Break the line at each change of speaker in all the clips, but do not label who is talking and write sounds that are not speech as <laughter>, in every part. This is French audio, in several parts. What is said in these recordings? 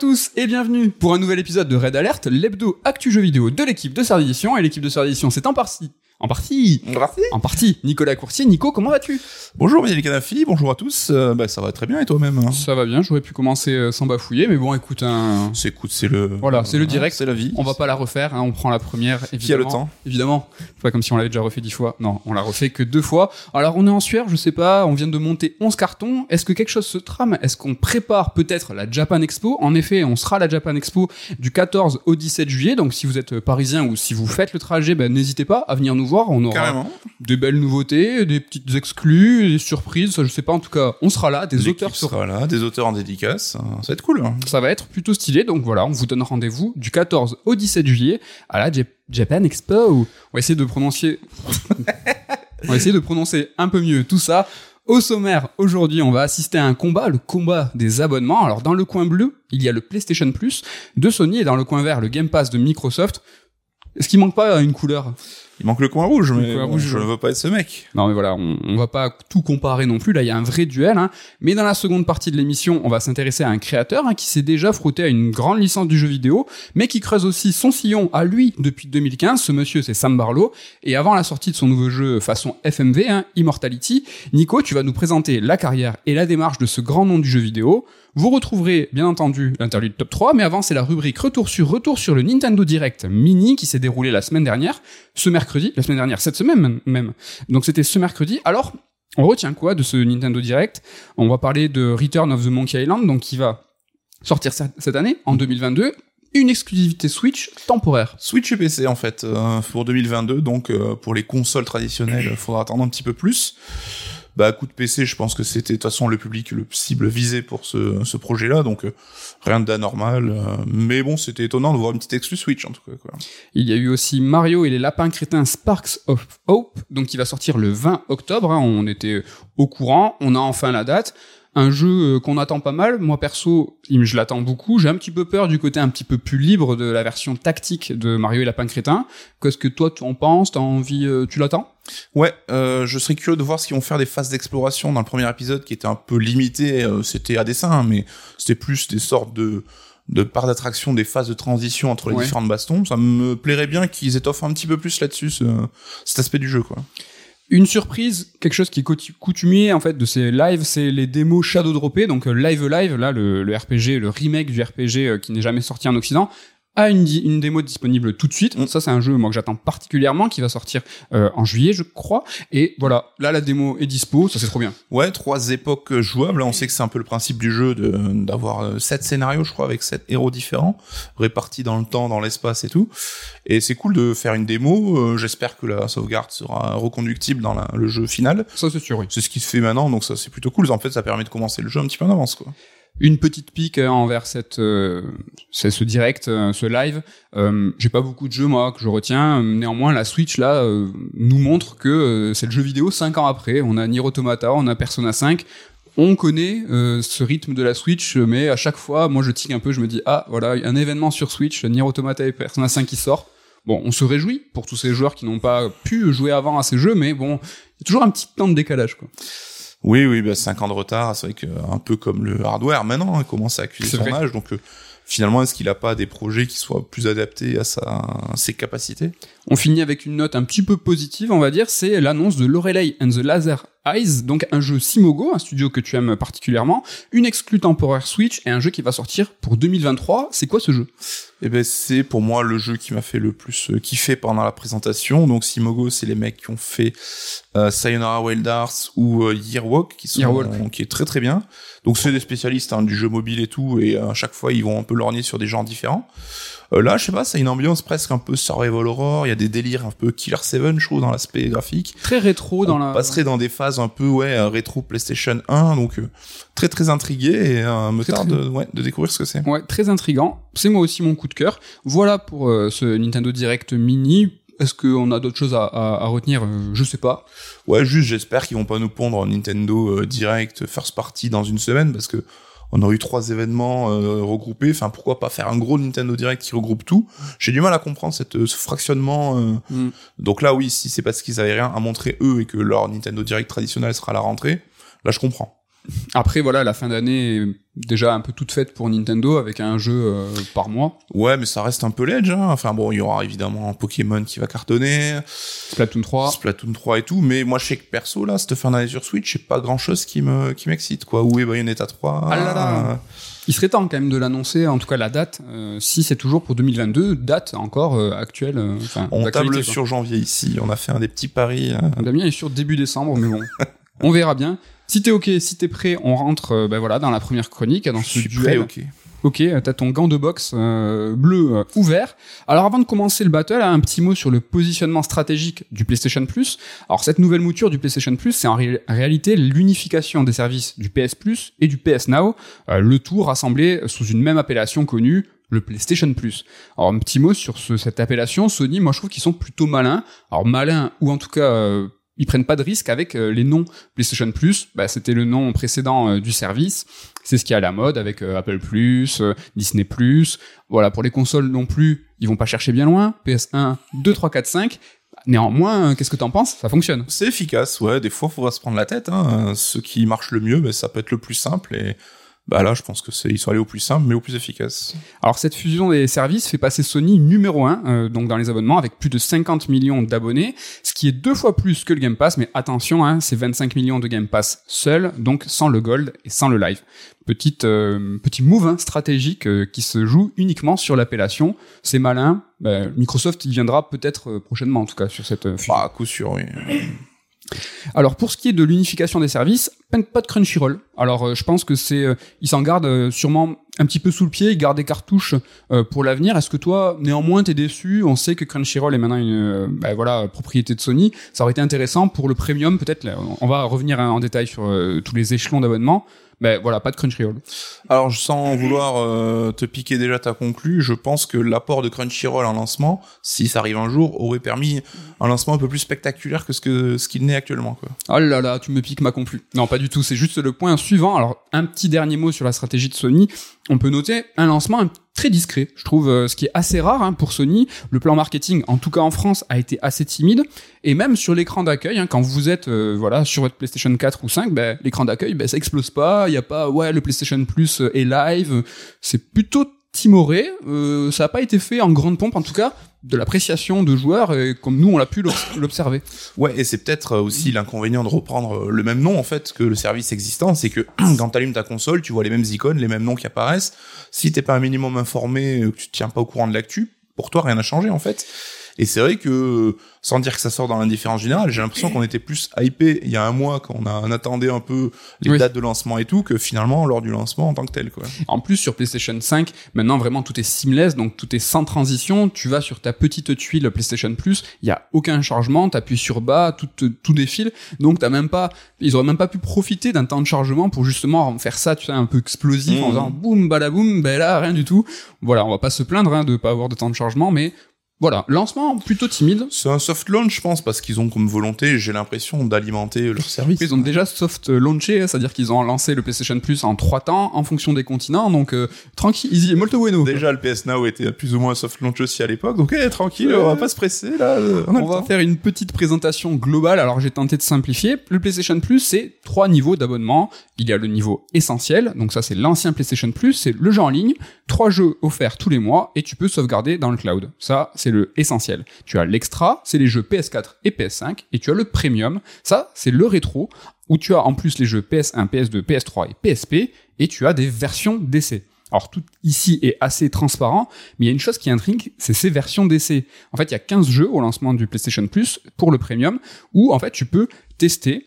Tous et bienvenue pour un nouvel épisode de Red Alert, l'hebdo actu jeu vidéo de l'équipe de Sardition. Et l'équipe de Sardition, c'est en partie en partie.
Merci.
En partie. Nicolas Coursier. Nico, comment vas-tu?
Bonjour Miguel Canafi, bonjour à tous. Euh, bah, ça va très bien et toi-même hein?
Ça va bien, j'aurais pu commencer euh, sans bafouiller, mais bon, écoute, un...
C'est écoute, c'est le.
Voilà, c'est le direct.
C'est la vie.
On va pas la refaire, hein, on prend la première, évidemment.
Qui a le temps?
Évidemment. C'est pas comme si on l'avait déjà refait dix fois. Non, on l'a refait que deux fois. Alors, on est en sueur, je sais pas, on vient de monter 11 cartons. Est-ce que quelque chose se trame? Est-ce qu'on prépare peut-être la Japan Expo? En effet, on sera à la Japan Expo du 14 au 17 juillet, donc si vous êtes parisien ou si vous faites le trajet, ben, n'hésitez pas à venir nous voir. On aura
Carrément.
des belles nouveautés, des petites exclus, des surprises, ça, je sais pas, en tout cas, on sera là, des
L'équipe
auteurs
sera là, des auteurs en dédicace. hein. Ça va être cool. hein.
Ça va être plutôt stylé, donc voilà, on vous donne rendez-vous du 14 au 17 juillet à la Jap- Japan Expo. On va essayer de prononcer... <laughs> on va essayer de prononcer un peu mieux tout ça. Au sommaire, aujourd'hui, on va assister à un combat, le combat des abonnements. Alors, dans le coin bleu, il y a le PlayStation Plus de Sony et dans le coin vert, le Game Pass de Microsoft. Est-ce qu'il manque pas une couleur?
Il manque le coin rouge, mais
coin
bon,
rouge,
je ne veux pas être ce mec.
Non mais voilà, on, on va pas tout comparer non plus, là il y a un vrai duel. Hein. Mais dans la seconde partie de l'émission, on va s'intéresser à un créateur hein, qui s'est déjà frotté à une grande licence du jeu vidéo, mais qui creuse aussi son sillon à lui depuis 2015. Ce monsieur c'est Sam Barlow. Et avant la sortie de son nouveau jeu façon FMV, hein, Immortality, Nico, tu vas nous présenter la carrière et la démarche de ce grand nom du jeu vidéo. Vous retrouverez bien entendu l'interlude top 3, mais avant c'est la rubrique retour sur retour sur le Nintendo Direct Mini qui s'est déroulé la semaine dernière, ce mercredi, la semaine dernière, cette semaine même. Donc c'était ce mercredi. Alors, on retient quoi de ce Nintendo Direct? On va parler de Return of the Monkey Island, donc qui va sortir cette année, en 2022. Une exclusivité Switch temporaire.
Switch et PC en fait euh, pour 2022. Donc euh, pour les consoles traditionnelles, il faudra attendre un petit peu plus. Bah coup de PC, je pense que c'était de toute façon le public le cible visé pour ce, ce projet-là, donc euh, rien d'anormal. euh, mais bon, c'était étonnant de voir une petite exclus Switch en tout cas. Quoi.
Il y a eu aussi Mario et les lapins crétins Sparks of Hope, donc qui va sortir le 20 octobre. hein. on était au courant, on a enfin la date. Un jeu euh, qu'on attend pas mal. Moi perso, je l'attends beaucoup. J'ai un petit peu peur du côté un petit peu plus libre de la version tactique de Mario et lapins crétins. Qu'est-ce que toi tu en penses? T'as envie euh, Tu l'attends?
Ouais, euh, je serais curieux de voir ce qu'ils vont faire des phases d'exploration dans le premier épisode qui était un peu limité. euh, c'était à dessin, hein, mais c'était plus des sortes de de parts d'attraction, des phases de transition entre les
Ouais.
différentes bastons. Ça me plairait bien qu'ils étoffent un petit peu plus là-dessus, ce- cet aspect du jeu, quoi.
Une surprise, quelque chose qui est coutu- coutumier en fait de ces lives, c'est les démos Shadow Droppé, donc euh, Live Live, là le, le RPG, le remake du RPG qui n'est jamais sorti en Occident, a une, une démo disponible tout de suite.
Mm.
Ça c'est un jeu moi que j'attends particulièrement, qui va sortir euh, en juillet je crois. Et voilà, là la démo est dispo, ça c'est trop bien.
Ouais, trois époques jouables. Là, on sait que c'est un peu le principe du jeu de d'avoir euh, sept scénarios, je crois, avec sept héros différents, répartis dans le temps, dans l'espace et tout. Et c'est cool de faire une démo. Euh, J'espère que la sauvegarde sera reconductible dans la- le jeu final.
Ça c'est sûr, oui.
C'est ce qui se fait maintenant, donc ça c'est plutôt cool. En fait, ça permet de commencer le jeu un petit peu en avance, quoi.
Une petite pique envers cette, euh, ce direct, euh, ce live. Euh, J'ai pas beaucoup de jeux moi que je retiens. Néanmoins, la Switch là nous montre que c'est le jeu vidéo cinq ans après. On a Nier Automata, on a Persona 5. On connaît ce rythme de la Switch, mais à chaque fois, moi je tique un peu, je me dis ah voilà un événement sur Switch, Nier Automata et Persona 5 qui sort. Bon, on se réjouit pour tous ces joueurs qui n'ont pas pu jouer avant à ces jeux, mais bon, il y a toujours un petit temps de décalage quoi.
Oui, oui, bah, 5 ans de retard, c'est vrai que un peu comme le hardware maintenant, hein, commence à accuser son
vrai.
âge, donc euh, finalement, est-ce qu'il a pas des projets qui soient plus adaptés à, sa, à ses capacités?
On finit avec une note un petit peu positive, on va dire, c'est l'annonce de Lorelei and the Laser Eyes, donc un jeu Simogo, un studio que tu aimes particulièrement, une exclue temporaire Switch et un jeu qui va sortir pour 2023. C'est quoi ce jeu?
Eh ben, c'est pour moi le jeu qui m'a fait le plus euh, kiffer pendant la présentation. Donc, Simogo, c'est les mecs qui ont fait euh, Sayonara Wild Hearts ou euh, Yearwalk, qui sont,
Yearwalk.
qui est très très bien. Donc, c'est des spécialistes hein, du jeu mobile et tout, et euh, à chaque fois, ils vont un peu lorgner sur des genres différents. Euh, là, je sais pas, c'est une ambiance presque un peu survival horror. Il y a des délires un peu Killer 7, je trouve, dans l'aspect graphique.
Très rétro dans
on
la...
passerait dans des phases un peu ouais euh, rétro PlayStation 1 donc euh, très très intrigué et euh, me
Très,
tarde
très-
de, ouais, de découvrir ce que c'est.
Ouais, très intrigant. C'est moi aussi mon coup de cœur. Voilà pour euh, ce Nintendo Direct Mini. Est-ce qu'on a d'autres choses à, à- à retenir? Je sais pas.
Ouais, juste j'espère qu'ils vont pas nous pondre Nintendo Direct First Party dans une semaine parce que on a eu trois événements euh, regroupés. Enfin, pourquoi pas faire un gros Nintendo Direct qui regroupe tout J'ai du mal à comprendre cette, euh, ce fractionnement. euh.
Mm.
Donc là, oui, si c'est parce qu'ils avaient rien à montrer eux et que leur Nintendo Direct traditionnel sera à la rentrée, là je comprends.
Après, voilà, la fin d'année est déjà un peu toute faite pour Nintendo avec un jeu euh, par mois.
Ouais, mais ça reste un peu l'edge. Hein. Enfin bon, il y aura évidemment Pokémon qui va cartonner,
Splatoon 3.
Splatoon 3 et tout. Mais moi, je sais que perso, là, cette fin d'année sur Switch, c'est pas grand chose qui me qui m'excite, quoi. Où est Bayonetta 3
Ah là là. Il serait temps quand même de l'annoncer, en tout cas la date, euh, si c'est toujours pour 2022, date encore euh, actuelle. euh,
On table
quoi.
sur janvier ici. On a fait un des petits paris. hein.
Damien est sur début décembre, mais bon, <laughs> on verra bien. Si t'es ok, si t'es prêt, on rentre euh, ben voilà, dans la première chronique, dans
Je
ce
suis
duel.
prêt, ok.
Ok, euh, t'as ton gant de boxe euh, bleu euh, ouvert. Alors avant de commencer le battle, un petit mot sur le positionnement stratégique du PlayStation Plus. Alors cette nouvelle mouture du PlayStation Plus, c'est en ré- réalité l'unification des services du PS Plus et du PS Now, euh, le tout rassemblé sous une même appellation connue, le PlayStation Plus. Alors un petit mot sur ce- cette appellation, Sony, moi je trouve qu'ils sont plutôt malins. Alors malins ou en tout cas euh, ils prennent pas de risque avec euh, les noms PlayStation Plus. Bah, c'était le nom précédent euh, du service. C'est ce qui est à la mode avec euh, Apple Plus, Disney Plus. Voilà, pour les consoles non plus, ils vont pas chercher bien loin. PS1, 2, 3, 4, 5. Néanmoins, qu'est-ce que t'en penses? Ça fonctionne.
C'est efficace, ouais. Des fois, faut pas se prendre la tête. Hein. Ce qui marche le mieux, ben, ça peut être le plus simple. Et bah là, je pense que c'est ils sont allés au plus simple, mais au plus efficace.
Alors cette fusion des services fait passer Sony numéro 1 donc dans les abonnements avec plus de 50 millions d'abonnés, ce qui est deux fois plus que le Game Pass, mais attention, hein, c'est 25 millions de Game Pass seul, donc sans le Gold et sans le Live. Petite, euh, petit move hein, stratégique euh, qui se joue uniquement sur l'appellation. C'est malin. Ben, Microsoft viendra peut-être euh, prochainement en tout cas sur cette euh.
Bah, à coup sûr, oui.
Alors pour ce qui est de l'unification des services, pas de Crunchyroll. Alors euh, je pense que c'est, euh, ils s'en gardent euh, sûrement un petit peu sous le pied, ils gardent des cartouches pour l'avenir. Est-ce que toi, néanmoins, t'es déçu? On sait que Crunchyroll est maintenant une, bah, voilà, propriété de Sony. Ça aurait été intéressant pour le premium, peut-être. On va revenir hein, en détail sur tous les échelons d'abonnement. Ben voilà, pas de Crunchyroll.
Alors, sans vouloir euh, te piquer déjà ta conclu, je pense que l'apport de Crunchyroll en lancement, si ça arrive un jour, aurait permis un lancement un peu plus spectaculaire que ce que ce qu'il n'est actuellement. Quoi.
Oh là là, tu me piques ma conclu. Non, pas du tout. C'est juste le point suivant. Alors, un petit dernier mot sur la stratégie de Sony. On peut noter un lancement très discret. Je trouve euh, ce qui est assez rare hein, pour Sony. Le plan marketing, en tout cas en France, a été assez timide. Et même sur l'écran d'accueil, hein, quand vous êtes euh, voilà sur votre PlayStation 4 ou 5, ben, l'écran d'accueil, ben, ça explose pas. Il y a pas, ouais, le PlayStation Plus euh, est live. C'est plutôt timoré. Ça n'a pas été fait en grande pompe, en tout cas de l'appréciation de joueurs, et comme nous on l'a pu l'obs- l'observer.
Ouais, et c'est peut-être euh, aussi l'inconvénient de reprendre euh, le même nom en fait que le service existant, c'est que <clears throat> quand t'allumes ta console, tu vois les mêmes icônes, les mêmes noms qui apparaissent. Si t'es pas un minimum informé, euh, que tu te tiens pas au courant de l'actu, pour toi rien n'a changé en fait. Et c'est vrai que, sans dire que ça sort dans l'indifférence générale, j'ai l'impression qu'on était plus hypé il y a un mois quand on, a, on attendait un peu les
Oui.
dates de lancement et tout, que finalement lors du lancement en tant que tel quoi.
En plus, sur PlayStation 5, maintenant vraiment tout est seamless, donc tout est sans transition. Tu vas sur ta petite tuile PlayStation Plus, il y a aucun chargement, t'appuies sur bas, tout, tout défile. Donc t'as même pas, ils auraient même pas pu profiter d'un temps de chargement pour justement faire ça, tu sais, un peu explosif en
Mhm.
faisant boum balaboum. Ben là, rien du tout. Voilà, on va pas se plaindre hein, de pas avoir de temps de chargement, mais voilà, lancement plutôt timide.
C'est un soft launch, je pense, parce qu'ils ont comme volonté, j'ai l'impression, d'alimenter leur service.
Ils ont déjà soft launché, c'est-à-dire qu'ils ont lancé le PlayStation Plus en trois temps en fonction des continents, donc euh, tranquille, easy, molto bueno.
Déjà, le PS Now était plus ou moins un soft launch aussi à l'époque, donc eh, tranquille, on va pas se presser là. euh, On,
va
temps.
faire une petite présentation globale. Alors j'ai tenté de simplifier. Le PlayStation Plus, c'est trois niveaux d'abonnement. Il y a le niveau essentiel, donc ça c'est l'ancien PlayStation Plus, c'est le jeu en ligne, trois jeux offerts tous les mois et tu peux sauvegarder dans le cloud. Ça c'est le essentiel. Tu as l'extra, c'est les jeux PS4 et PS5 et tu as le premium. Ça c'est le rétro où tu as en plus les jeux PS1, PS2, PS3 et PSP et tu as des versions d'essai. Alors tout ici est assez transparent, mais il y a une chose qui intrigue, c'est ces versions d'essai. En fait, il y a 15 jeux au lancement du PlayStation Plus pour le premium, où en fait tu peux tester,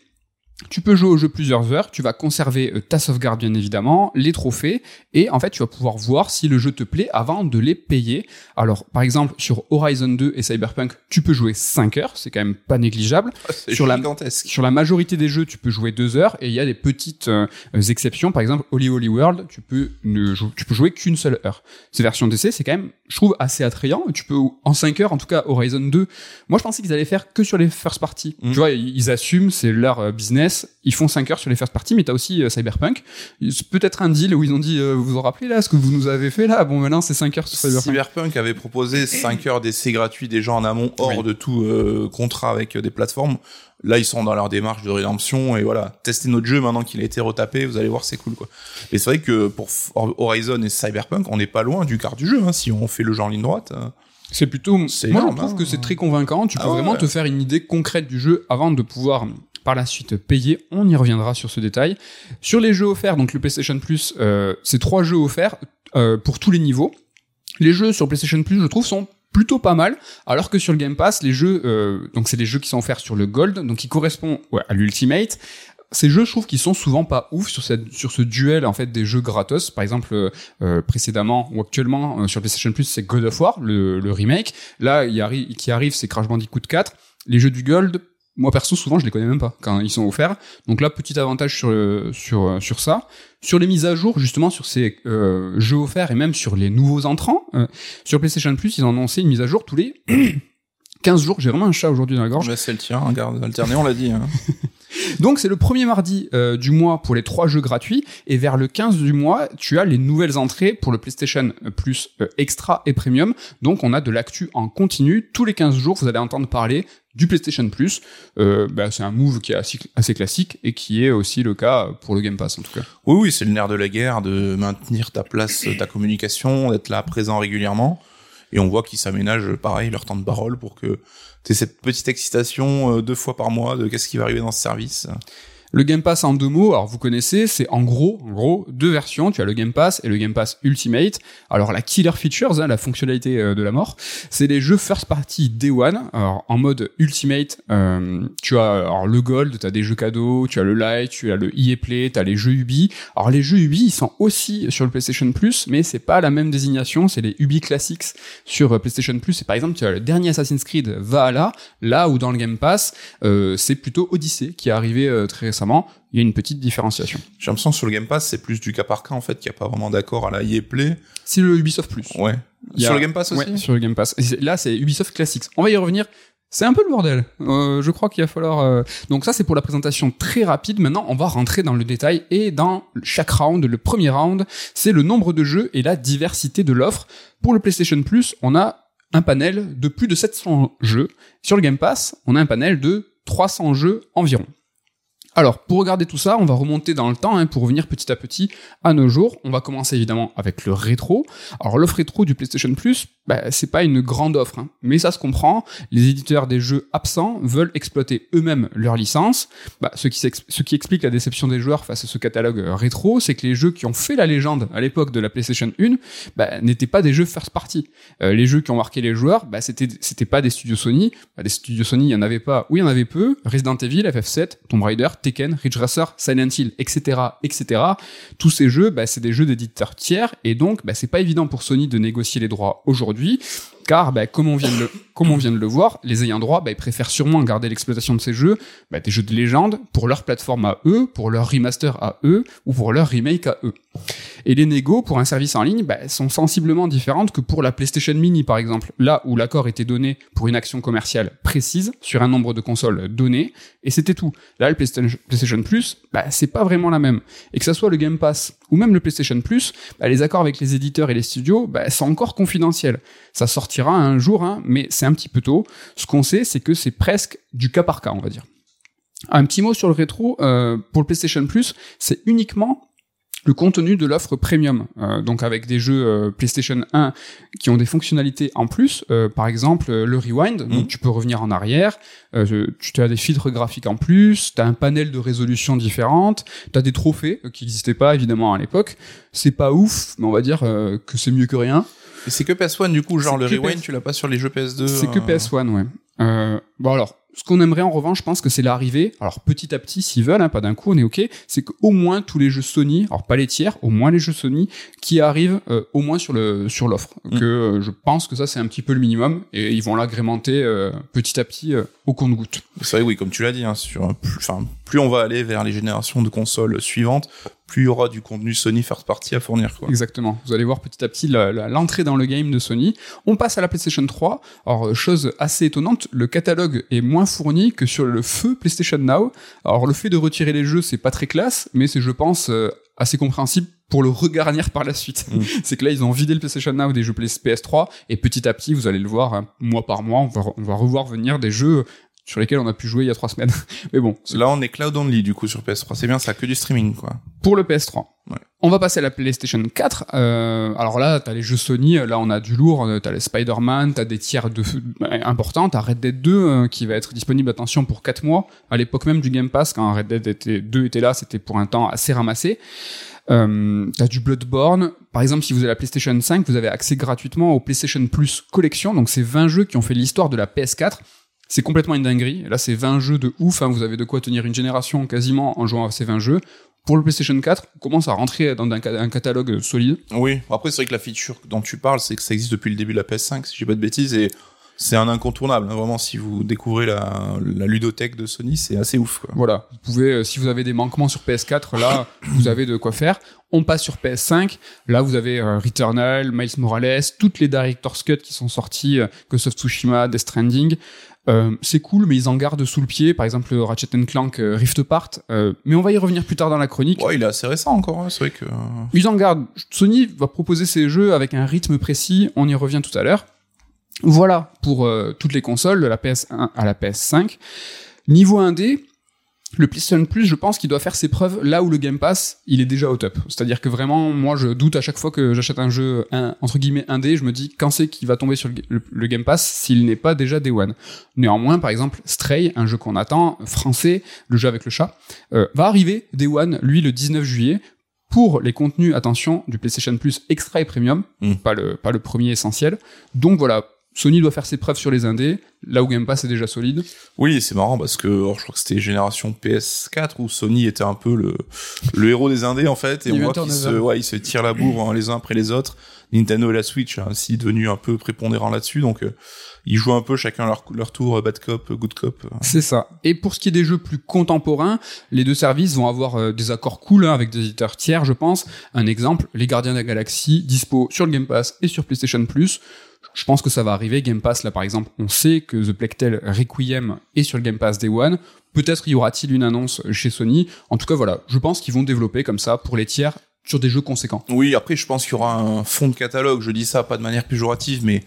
tu peux jouer au jeu plusieurs heures, tu vas conserver euh, ta sauvegarde bien évidemment, les trophées, et en fait tu vas pouvoir voir si le jeu te plaît avant de les payer. Alors par exemple sur Horizon 2 et Cyberpunk, tu peux jouer 5 heures, c'est quand même pas négligeable.
C'est
sur la-. Sur la majorité des jeux, tu peux jouer deux heures et il y a des petites euh, exceptions. Par exemple, Holy Holy World, tu peux ne tu peux jouer qu'une seule heure. Ces versions d'essai, c'est quand même, je trouve, assez attrayant. Tu peux en 5 heures, en tout cas Horizon 2. Moi, je pensais qu'ils allaient faire que sur les first party.
Mm.
Tu vois, ils ils assument, c'est leur euh, business, business, ils font 5 heures sur les first parties, mais t'as aussi euh, Cyberpunk. C'est Peut-être un deal où ils ont dit, euh, vous vous rappelez là, ce que vous nous avez fait là? Bon, maintenant c'est 5 heures sur Cyberpunk.
Cyberpunk avait proposé 5 heures d'essai gratuit déjà en amont, hors
Oui.
de tout euh, contrat avec euh, des plateformes. Là, ils sont dans leur démarche de rédemption et voilà, testez notre jeu maintenant qu'il a été retapé, vous allez voir, c'est cool quoi. Et c'est vrai que pour Horizon et Cyberpunk, on n'est pas loin du quart du jeu hein, si on fait le genre ligne droite. euh.
C'est plutôt. Moi,
énorme,
je trouve
hein.
que c'est très convaincant. Tu
Ah
peux vraiment
ouais.
te faire une idée concrète du jeu avant de pouvoir par la suite payer. On y reviendra sur ce détail. Sur les jeux offerts, donc le PlayStation Plus, euh, c'est trois jeux offerts euh, pour tous les niveaux. Les jeux sur PlayStation Plus, je trouve, sont plutôt pas mal, alors que sur le Game Pass, les jeux, euh, donc c'est les jeux qui sont offerts sur le Gold, donc qui correspondent ouais, à l'Ultimate. Ces jeux, je trouve qu'ils sont souvent pas ouf sur ce duel en fait des jeux gratos. Par exemple, euh, euh, précédemment ou actuellement euh, sur PlayStation Plus, c'est God of War, le, le remake. Là, il arri- qui arrive, c'est Crash Bandicoot 4. Les jeux du Gold, moi perso, souvent, je les connais même pas quand ils sont offerts. Donc là, petit avantage sur le- sur euh, sur ça. Sur les mises à jour, justement, sur ces euh, jeux offerts et même sur les nouveaux entrants, euh, sur PlayStation Plus, ils ont annoncé une mise à jour tous les <clears throat> 15 jours. J'ai vraiment un chat aujourd'hui dans la gorge.
C'est le tien, hein, garde alterné, on l'a dit. Hein. <laughs>
Donc c'est le premier mardi euh, du mois pour les trois jeux gratuits et vers le 15 du mois, tu as les nouvelles entrées pour le PlayStation Plus euh, Extra et Premium. Donc on a de l'actu en continu. Tous les 15 jours, vous allez entendre parler du PlayStation Plus. Euh, bah, c'est un move qui est assez, assez classique et qui est aussi le cas pour le Game Pass en tout cas.
Oui, oui, c'est le nerf de la guerre de maintenir ta place, ta communication, d'être là présent régulièrement. Et on voit qu'ils s'aménagent, pareil, leur temps de parole pour que tu cette petite excitation euh, deux fois par mois de qu'est-ce qui va arriver dans ce service.
Le Game Pass en deux mots, alors vous connaissez, c'est en gros, en gros, deux versions. Tu as le Game Pass et le Game Pass Ultimate. Alors la killer features, hein, la fonctionnalité euh, de la mort, c'est les jeux first party Day One. Alors en mode Ultimate, euh, tu as le Gold, tu as des jeux cadeaux, tu as le Light, tu as le EA Play, tu as les jeux Ubi. Alors les jeux Ubi, ils sont aussi sur le PlayStation Plus, mais c'est pas la même désignation, c'est les Ubi Classics sur euh, PlayStation Plus. Et par exemple, tu as le dernier Assassin's Creed Valhalla, là où dans le Game Pass, euh, c'est plutôt Odyssey qui est arrivé très récemment. Il y a une petite différenciation.
J'ai l'impression que sur le Game Pass, c'est plus du cas par cas, en fait, qu'il n'y a pas vraiment d'accord à la EA Play.
C'est le Ubisoft Plus.
Ouais.
A-
Sur le Game Pass aussi
Ouais, sur le Game Pass. Et Là, c'est Ubisoft Classics. On va y revenir. C'est un peu le bordel. Euh, je crois qu'il va falloir. euh, Donc ça, c'est pour la présentation très rapide. Maintenant, on va rentrer dans le détail et dans chaque round. Le premier round, c'est le nombre de jeux et la diversité de l'offre. Pour le PlayStation Plus, on a un panel de plus de 700 jeux. Sur le Game Pass, on a un panel de 300 jeux environ. Alors, pour regarder tout ça, on va remonter dans le temps hein, pour revenir petit à petit à nos jours. On va commencer évidemment avec le rétro. Alors, l'offre rétro du PlayStation Plus, bah, c'est pas une grande offre, hein, mais ça se comprend. Les éditeurs des jeux absents veulent exploiter eux-mêmes leur licence. Bah, ce, qui explique la déception des joueurs face à ce catalogue euh, rétro, c'est que les jeux qui ont fait la légende à l'époque de la PlayStation 1 bah, n'étaient pas des jeux first party. Euh, les jeux qui ont marqué les joueurs, bah, c'était pas des studios Sony. Bah, des studios Sony, il y en avait pas. Oui, il y en avait peu. Resident Evil, FF7, Tomb Raider, Tekken, Ridge Racer, Silent Hill, etc., etc. Tous ces jeux, bah, c'est des jeux d'éditeurs tiers et donc bah, c'est pas évident pour Sony de négocier les droits aujourd'hui. Car, bah, comme, on vient de le, comme on de le voir, les ayants droit, bah, ils préfèrent sûrement garder l'exploitation de ces jeux, bah, des jeux de légende, pour leur plateforme à eux, pour leur remaster à eux, ou pour leur remake à eux. Et les négos pour un service en ligne bah, sont sensiblement différentes que pour la PlayStation Mini par exemple, là où l'accord était donné pour une action commerciale précise sur un nombre de consoles donné, et c'était tout. Là, le PlayStation Plus, bah, c'est pas vraiment la même. Et que ça soit le Game Pass ou même le PlayStation Plus, bah, les accords avec les éditeurs et les studios bah, sont encore confidentiels. Ça sortira un jour, hein, mais c'est un petit peu tôt. Ce qu'on sait, c'est que c'est presque du cas par cas, on va dire. Un petit mot sur le rétro, euh, pour le PlayStation Plus, c'est uniquement le contenu de l'offre premium, euh, donc avec des jeux euh, PlayStation 1 qui ont des fonctionnalités en plus, euh, par exemple euh, le rewind, donc
Mhm.
tu peux revenir en arrière, euh, tu as des filtres graphiques en plus, tu as un panel de résolution différente, tu as des trophées qui n'existaient pas évidemment à l'époque. C'est pas ouf, mais on va dire euh, que c'est mieux que rien.
Et c'est que PS1, du coup, genre le rewind,
PS-
tu l'as pas sur les jeux PS2
C'est que
euh,
PS1, ouais. Bon alors, ce qu'on aimerait en revanche, je pense que c'est l'arrivée, alors petit à petit s'ils veulent, hein, pas d'un coup, on est ok, c'est qu'au moins tous les jeux Sony, alors pas les tiers, au moins les jeux Sony qui arrivent euh, au moins sur le sur l'offre.
Mm.
Que euh, je pense que ça c'est un petit peu le minimum et ils vont l'agrémenter euh, petit à petit au compte-goutte.
C'est vrai, oui, comme tu l'as dit, hein, sur plus, plus on va aller vers les générations de consoles suivantes, plus il y aura du contenu Sony first party à fournir, quoi.
Exactement. Vous allez voir petit à petit l'entrée dans le game de Sony. On passe à la PlayStation 3. Alors, chose assez étonnante, le catalogue catalogue est moins fourni que sur le feu PlayStation Now. Alors le fait de retirer les jeux, c'est pas très classe, mais c'est je pense euh, assez compréhensible pour le regarnir par la suite.
Mm. <laughs>
c'est que là, ils ont vidé le PlayStation Now des jeux PS3 et petit à petit, vous allez le voir, hein, mois par mois, on va, on va revoir venir des jeux sur lesquels on a pu jouer il y a trois semaines. <laughs> Mais bon,
Là, on est cloud only du coup sur PS3. C'est bien ça, que du streaming quoi.
pour le PS3.
Ouais.
On va passer à la PlayStation 4. Euh, alors là, t'as les jeux Sony, là on a du lourd, euh, t'as les Spider-Man, t'as des tiers de euh, importants, t'as Red Dead 2 euh, qui va être disponible, attention, pour 4 mois. À l'époque même du Game Pass, quand Red Dead était, 2 était là, c'était pour un temps assez ramassé. Euh, t'as du Bloodborne. Par exemple, si vous avez la PlayStation 5, vous avez accès gratuitement au PlayStation Plus Collection. Donc c'est 20 jeux qui ont fait l'histoire de la PS4. C'est complètement une dinguerie. Là, c'est 20 jeux de ouf. hein. Vous avez de quoi tenir une génération quasiment en jouant à ces 20 jeux. Pour le PlayStation 4, on commence à rentrer dans un, ca- un catalogue solide.
Oui. Après, c'est vrai que la feature dont tu parles, c'est que ça existe depuis le début de la PS5, si j'ai pas de bêtises, et c'est un incontournable. hein. Vraiment, si vous découvrez la, la ludothèque de Sony, c'est assez ouf. Quoi.
Voilà. Vous pouvez, euh, si vous avez des manquements sur PS4, là, <coughs> vous avez de quoi faire. On passe sur PS5. Là, vous avez euh, Returnal, Miles Morales, toutes les Director's Cut qui sont sorties, euh, Ghost of Tsushima, Death Stranding. Euh, c'est cool, mais ils en gardent sous le pied. Par exemple, Ratchet Clank euh, Rift Apart. Euh, mais on va y revenir plus tard dans la chronique.
Ouais, il est assez récent encore. hein. C'est vrai que.
Ils en gardent. Sony va proposer ses jeux avec un rythme précis. On y revient tout à l'heure. Voilà pour euh, toutes les consoles de la PS1 à la PS5. Niveau 1D, le PlayStation Plus, je pense qu'il doit faire ses preuves là où le Game Pass, il est déjà au top. C'est-à-dire que vraiment, moi, je doute à chaque fois que j'achète un jeu un, entre guillemets 1D, je me dis quand c'est qu'il va tomber sur le, le- le Game Pass s'il n'est pas déjà Day One. Néanmoins, par exemple, Stray, un jeu qu'on attend, français, le jeu avec le chat, euh, va arriver Day One, lui, le 19 juillet pour les contenus, attention, du PlayStation Plus Extra et Premium,
Mm.
pas le pas le premier essentiel. Donc voilà, Sony doit faire ses preuves sur les indés, là où Game Pass est déjà solide.
Oui, c'est marrant parce que alors, je crois que c'était génération PS4 où Sony était un peu le, le héros des indés en fait, et on voit qu'ils se, ouais, ils se tirent la bourre hein, les uns après les autres. Nintendo et la Switch hein, aussi devenu un peu prépondérant là-dessus, donc euh, ils jouent un peu chacun leur, leur tour, euh, bad cop, euh, good cop.
C'est ça. Et pour ce qui est des jeux plus contemporains, les deux services vont avoir euh, des accords cool hein, avec des éditeurs tiers, je pense. Un exemple, les Gardiens de la Galaxie, dispo sur le Game Pass et sur PlayStation Plus. Je pense que ça va arriver. Game Pass, là, par exemple, on sait que The Tale Requiem est sur le Game Pass Day One. Peut-être y aura-t-il une annonce chez Sony. En tout cas, voilà. Je pense qu'ils vont développer comme ça pour les tiers sur des jeux conséquents.
Oui, après je pense qu'il y aura un fond de catalogue, je dis ça pas de manière péjorative, mais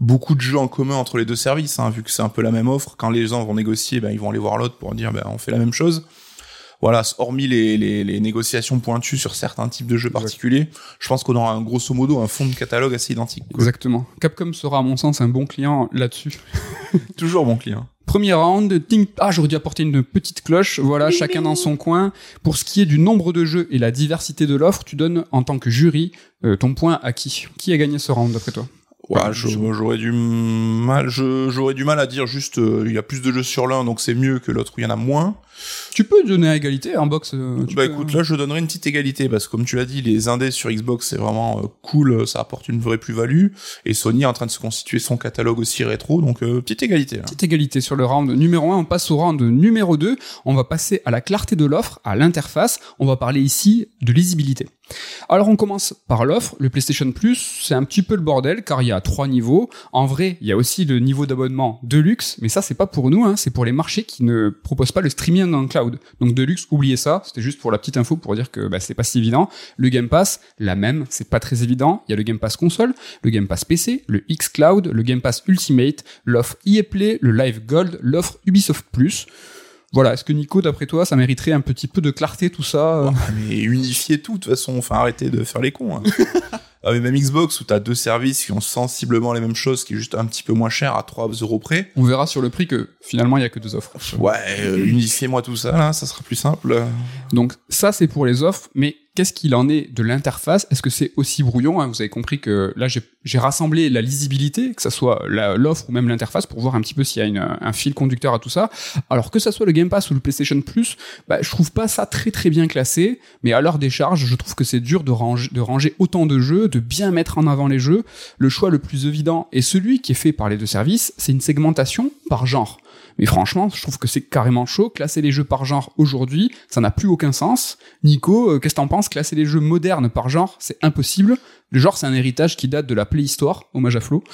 beaucoup de jeux en commun entre les deux services, hein, vu que c'est un peu la même offre. Quand les gens vont négocier, ben, ils vont aller voir l'autre pour dire ben, on fait la même chose. Voilà, hormis les, les, les négociations pointues sur certains types de jeux particuliers, je pense qu'on aura un grosso modo un fond de catalogue assez identique. quoi.
Exactement. Capcom sera, à mon sens, un bon client là-dessus. <laughs>
Toujours bon client.
Premier round, ting... ah j'aurais dû apporter une petite cloche, voilà, chacun dans son coin. Pour ce qui est du nombre de jeux et la diversité de l'offre, tu donnes en tant que jury euh, ton point à qui? Qui a gagné ce round d'après toi?
Ouais, j'aurais du mal, j'aurais du mal à dire juste euh, il y a plus de jeux sur l'un donc c'est mieux que l'autre où il y en a moins.
Tu peux donner à égalité en box euh, tu
bah
peux-
écoute, là je donnerais une petite égalité parce que comme tu l'as dit, les indés sur Xbox c'est vraiment euh, cool, ça apporte une vraie plus-value et Sony est en train de se constituer son catalogue aussi rétro donc euh, petite égalité. Là.
Petite égalité sur le round numéro 1, on passe au round numéro 2. On va passer à la clarté de l'offre, à l'interface. On va parler ici de lisibilité. Alors on commence par l'offre. Le PlayStation Plus, c'est un petit peu le bordel car il y a trois niveaux. En vrai, il y a aussi le niveau d'abonnement Deluxe, mais ça c'est pas pour nous, hein, c'est pour les marchés qui ne proposent pas le streaming le cloud. Donc Deluxe, oubliez ça. C'était juste pour la petite info pour dire que bah, c'est pas si évident. Le Game Pass, la même, c'est pas très évident. Il y a le Game Pass console, le Game Pass PC, le X Cloud, le Game Pass Ultimate, l'offre EA Play, le Live Gold, l'offre Ubisoft Plus. Voilà, est-ce que Nico, d'après toi, ça mériterait un petit peu de clarté tout ça euh
Ah, mais unifier tout de toute façon, enfin arrêtez de faire les cons. Hein. <laughs> ah, mais même Xbox où t'as deux services qui ont sensiblement les mêmes choses, qui est juste un petit peu moins cher à 3 euros près.
On verra sur le prix que finalement il y a que deux offres.
Ouais, euh, unifiez-moi tout ça là, ça sera plus simple.
Donc ça c'est pour les offres, mais qu'est-ce qu'il en est de l'interface? Est-ce que c'est aussi brouillon hein? Vous avez compris que là j'ai- rassemblé la lisibilité, que ça soit l'offre ou même l'interface, pour voir un petit peu s'il y a un fil conducteur à tout ça. Alors que ça soit le Game Pass ou le PlayStation Plus, bah, je trouve pas ça très très bien classé, mais à l'heure des charges, je trouve que c'est dur de ranger, autant de jeux, de bien mettre en avant les jeux. Le choix le plus évident et celui qui est fait par les deux services, c'est une segmentation par genre. Mais franchement, je trouve que c'est carrément chaud. Classer les jeux par genre aujourd'hui, ça n'a plus aucun sens. Nico, euh, qu'est-ce que t'en penses? Classer les jeux modernes par genre, c'est impossible. Le genre, c'est un héritage qui date de la préhistoire, hommage à Flo.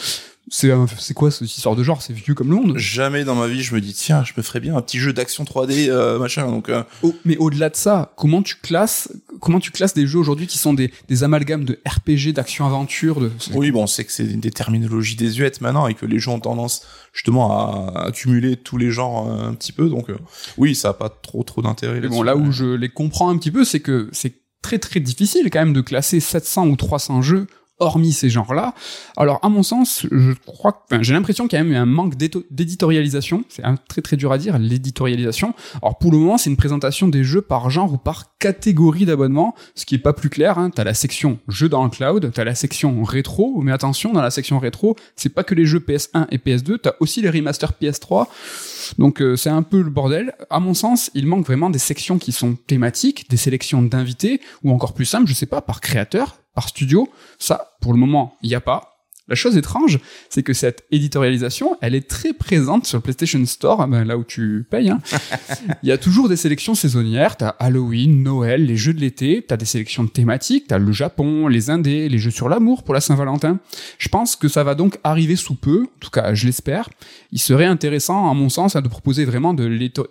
C'est c'est quoi cette histoire de genre? C'est vieux comme le monde.
Jamais dans ma vie je me dis tiens, je me ferais bien un petit jeu d'action 3D euh, machin. Donc euh,
Oh, mais au-delà de ça, comment tu classes comment tu classes des jeux aujourd'hui qui sont des, des amalgames de RPG, d'action aventure, de
oui, bon, c'est que c'est des terminologies désuètes maintenant et que les gens ont tendance justement à accumuler tous les genres euh, un petit peu. Donc euh, oui, ça a pas trop trop d'intérêt.
Mais bon, là où je les comprends un petit peu, c'est que c'est très très difficile quand même de classer 700 ou 300 jeux hormis ces genres-là. Alors, à mon sens, je crois j'ai l'impression qu'il y a même un manque d'éditorialisation. C'est très très dur à dire, l'éditorialisation. Alors, pour le moment, c'est une présentation des jeux par genre ou par catégorie d'abonnement, ce qui est pas plus clair. Hein. T'as la section jeux dans le cloud, t'as la section rétro, mais attention, dans la section rétro, c'est pas que les jeux PS1 et PS2, t'as aussi les remasters PS3. Donc euh, c'est un peu le bordel. À mon sens, il manque vraiment des sections qui sont thématiques, des sélections d'invités, ou encore plus simple, je sais pas, par créateur, par studio. Ça, pour le moment, il n'y a pas. La chose étrange, c'est que cette éditorialisation, elle est très présente sur le PlayStation Store, ben, là où tu payes. hein. <laughs> Il y a toujours des sélections saisonnières. T'as Halloween, Noël, les jeux de l'été. T'as des sélections thématiques. T'as le Japon, les Indés, les jeux sur l'amour pour la Saint-Valentin. Je pense que ça va donc arriver sous peu. En tout cas, je l'espère. Il serait intéressant, à mon sens, hein, de proposer vraiment de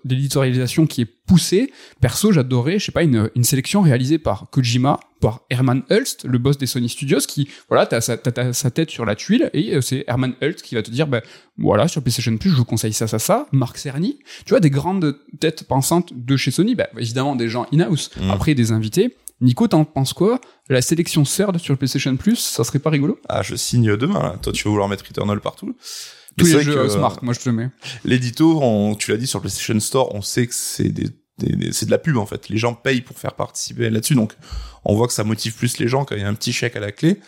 l'éditorialisation qui est poussée. Perso, j'adorais, je sais pas, une, une sélection réalisée par Kojima, par Herman Hulst, le boss des Sony Studios, qui, voilà, t'as sa, sa tête sur la tuile, et euh, c'est Herman Hulst qui va te dire, ben, voilà, sur PlayStation Plus, je vous conseille ça, ça, ça. Marc Cerny, tu vois, des grandes têtes pensantes de chez Sony, ben, évidemment, des gens in-house.
Mm.
Après, des invités. Nico, t'en penses quoi? La sélection CERD sur PlayStation Plus, ça serait pas rigolo?
Ah, je signe demain. Là. Toi, tu vas vouloir mettre Returnal partout.
Tous les jeux
que,
euh, Smart, moi je te mets.
L'édito, on- tu l'as dit sur PlayStation Store, on sait que c'est des, des- des- c'est de la pub en fait. Les gens payent pour faire participer là-dessus, donc on voit que ça motive plus les gens quand il y a un petit chèque à la clé.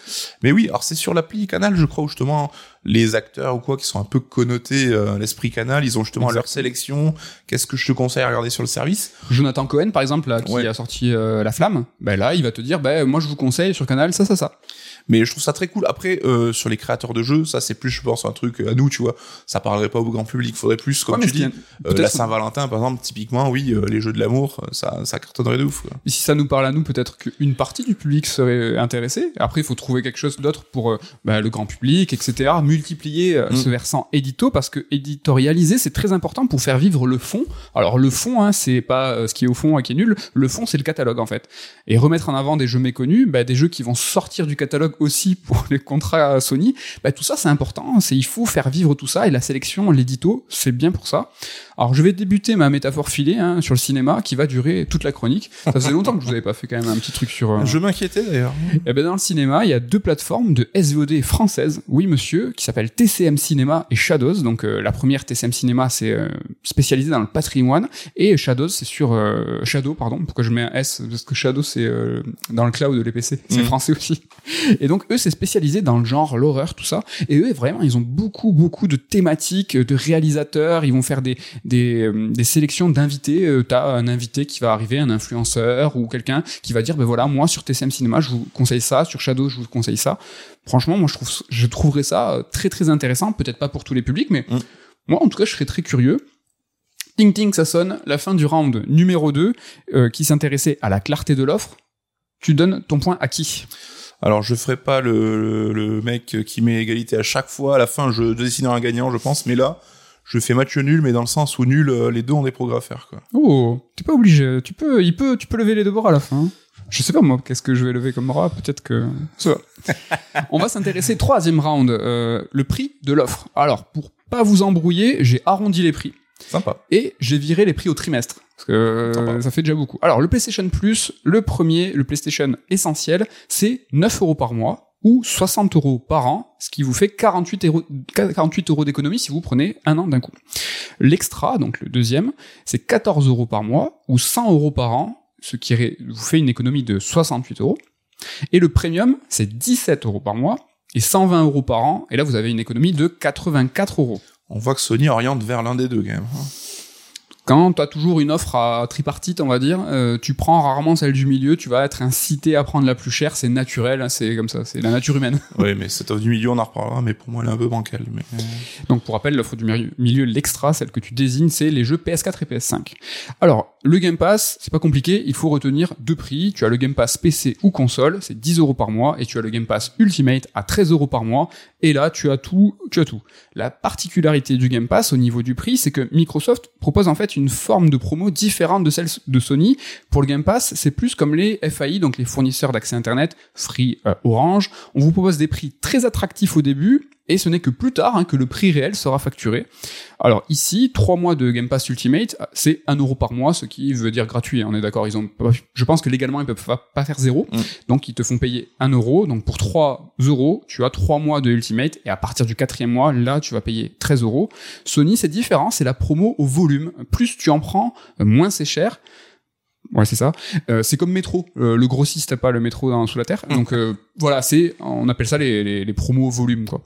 Mais oui, alors c'est sur l'appli Canal, je crois, où justement les acteurs ou quoi qui sont un peu connotés euh, l'esprit Canal, ils ont justement leur sélection. Qu'est-ce que je te conseille à regarder sur le service?
Jonathan Cohen, par exemple, là, qui
Ouais.
a sorti euh, La Flamme, ben là, il va te dire, ben moi je vous conseille sur Canal ça, ça, ça.
Mais je trouve ça très cool. Après, euh, sur les créateurs de jeux, ça c'est plus, je pense, un truc à nous, tu vois. Ça parlerait pas au grand public. Faudrait plus, comme
Ouais,
tu dis,
est-
euh, la Saint-Valentin, par exemple, typiquement, oui, euh, les jeux de l'amour, euh, ça, ça cartonnerait de ouf. quoi.
Et si ça nous parle à nous, peut-être qu'une partie du public serait intéressée. Après, il faut trouver quelque chose d'autre pour euh, bah, le grand public, etc. Multiplier euh,
Mm.
ce versant édito, parce que éditorialiser, c'est très important pour faire vivre le fond. Alors le fond, hein, c'est pas euh, ce qui est au fond et qui est nul. Le fond, c'est le catalogue en fait. Et remettre en avant des jeux méconnus, bah, des jeux qui vont sortir du catalogue aussi pour les contrats Sony, bah, tout ça c'est important. C'est il faut faire vivre tout ça et la sélection, l'édito, c'est bien pour ça. Alors je vais débuter ma métaphore filée hein, sur le cinéma qui va durer toute la chronique. Ça faisait longtemps que je vous avais pas fait quand même un petit truc sur. euh,
Je m'inquiétais d'ailleurs.
eh ben dans le cinéma, il y a deux plateformes de SVOD françaises, oui monsieur, qui s'appellent TCM Cinéma et Shadows. Donc euh, la première TCM Cinéma, c'est euh, spécialisé dans le patrimoine, et Shadows, c'est sur euh, Shadow, pardon. Pourquoi je mets un S? Parce que Shadow, c'est dans le cloud de les PC, c'est
Mhm.
français aussi. Et donc eux, c'est spécialisé dans le genre, l'horreur, tout ça. Et eux, vraiment, ils ont beaucoup, beaucoup de thématiques, de réalisateurs. Ils vont faire des des, euh, des sélections d'invités. Euh, T'as un invité qui va arriver, un influenceur ou quelqu'un qui va dire, ben voilà, moi sur TCM Cinéma, je vous conseille ça, sur Shadow, je vous conseille ça. Franchement, moi, je trouve, je trouverais ça euh, très, très intéressant. Peut-être pas pour tous les publics, mais
Mm.
moi, en tout cas, je serais très curieux. Ting ting, ça sonne, la fin du round numéro 2, euh, qui s'intéressait à la clarté de l'offre. Tu donnes ton point à qui?
Alors je ferai pas le, le, le mec qui met égalité à chaque fois. À la fin, je dessinerai un gagnant, je pense. Mais là, je fais match nul, mais dans le sens où nul, euh, les deux ont des progrès à faire. Quoi.
Oh, t'es pas obligé. Tu peux, il peut, tu peux lever les deux bras à la fin. Je sais pas moi, qu'est-ce que je vais lever comme bras. Peut-être que ça va. <laughs> On va s'intéresser troisième round, euh, le prix de l'offre. Alors pour pas vous embrouiller, j'ai arrondi les prix
Sympa.
et j'ai viré les prix au trimestre. Parce que euh, ça fait déjà beaucoup. Alors, le PlayStation Plus, le premier, le PlayStation essentiel, c'est 9 euros par mois ou 60 euros par an, ce qui vous fait 48 euros, 48 euros d'économie si vous prenez un an d'un coup. L'extra, donc le deuxième, c'est 14 euros par mois ou 100 euros par an, ce qui vous fait une économie de 68 euros. Et le premium, c'est 17 euros par mois et 120 euros par an, et là vous avez une économie de 84 euros.
On voit que Sony oriente vers l'un des deux quand même.
Quand tu as toujours une offre à tripartite, on va dire, euh, tu prends rarement celle du milieu, tu vas être incité à prendre la plus chère, c'est naturel, hein, c'est comme ça, c'est la nature humaine. <laughs>
Oui, mais cette offre du milieu, on en reparlera, mais pour moi, elle est un peu bancale. Mais...
Donc pour rappel, l'offre du milieu, l'extra, celle que tu désignes, c'est les jeux PS4 et PS5. Alors, le Game Pass, c'est pas compliqué, il faut retenir deux prix. Tu as le Game Pass PC ou console, c'est 10 euros par mois, et tu as le Game Pass Ultimate à 13 euros par mois, et là, tu as tout, tu as tout. La particularité du Game Pass au niveau du prix, c'est que Microsoft propose en fait une forme de promo différente de celle de Sony. Pour le Game Pass, c'est plus comme les FAI, donc les fournisseurs d'accès Internet, Free, euh, Orange. On vous propose des prix très attractifs au début et ce n'est que plus tard hein, que le prix réel sera facturé. Alors ici, 3 mois de Game Pass Ultimate, c'est 1 euro par mois, ce qui veut dire gratuit, hein, on est d'accord, ils ont je pense que légalement ils peuvent pas faire zéro, mm. donc ils te font payer 1 euro, donc pour 3 euros, tu as 3 mois de Ultimate, et à partir du quatrième mois, là tu vas payer 13 euros. Sony c'est différent, c'est la promo au volume, plus tu en prends, moins c'est cher, Ouais, c'est ça. Euh, c'est comme métro. Euh, le grossiste pas le métro dans, sous la terre. Mm. Donc euh, voilà, c'est on appelle ça les, les, les promos au volume quoi.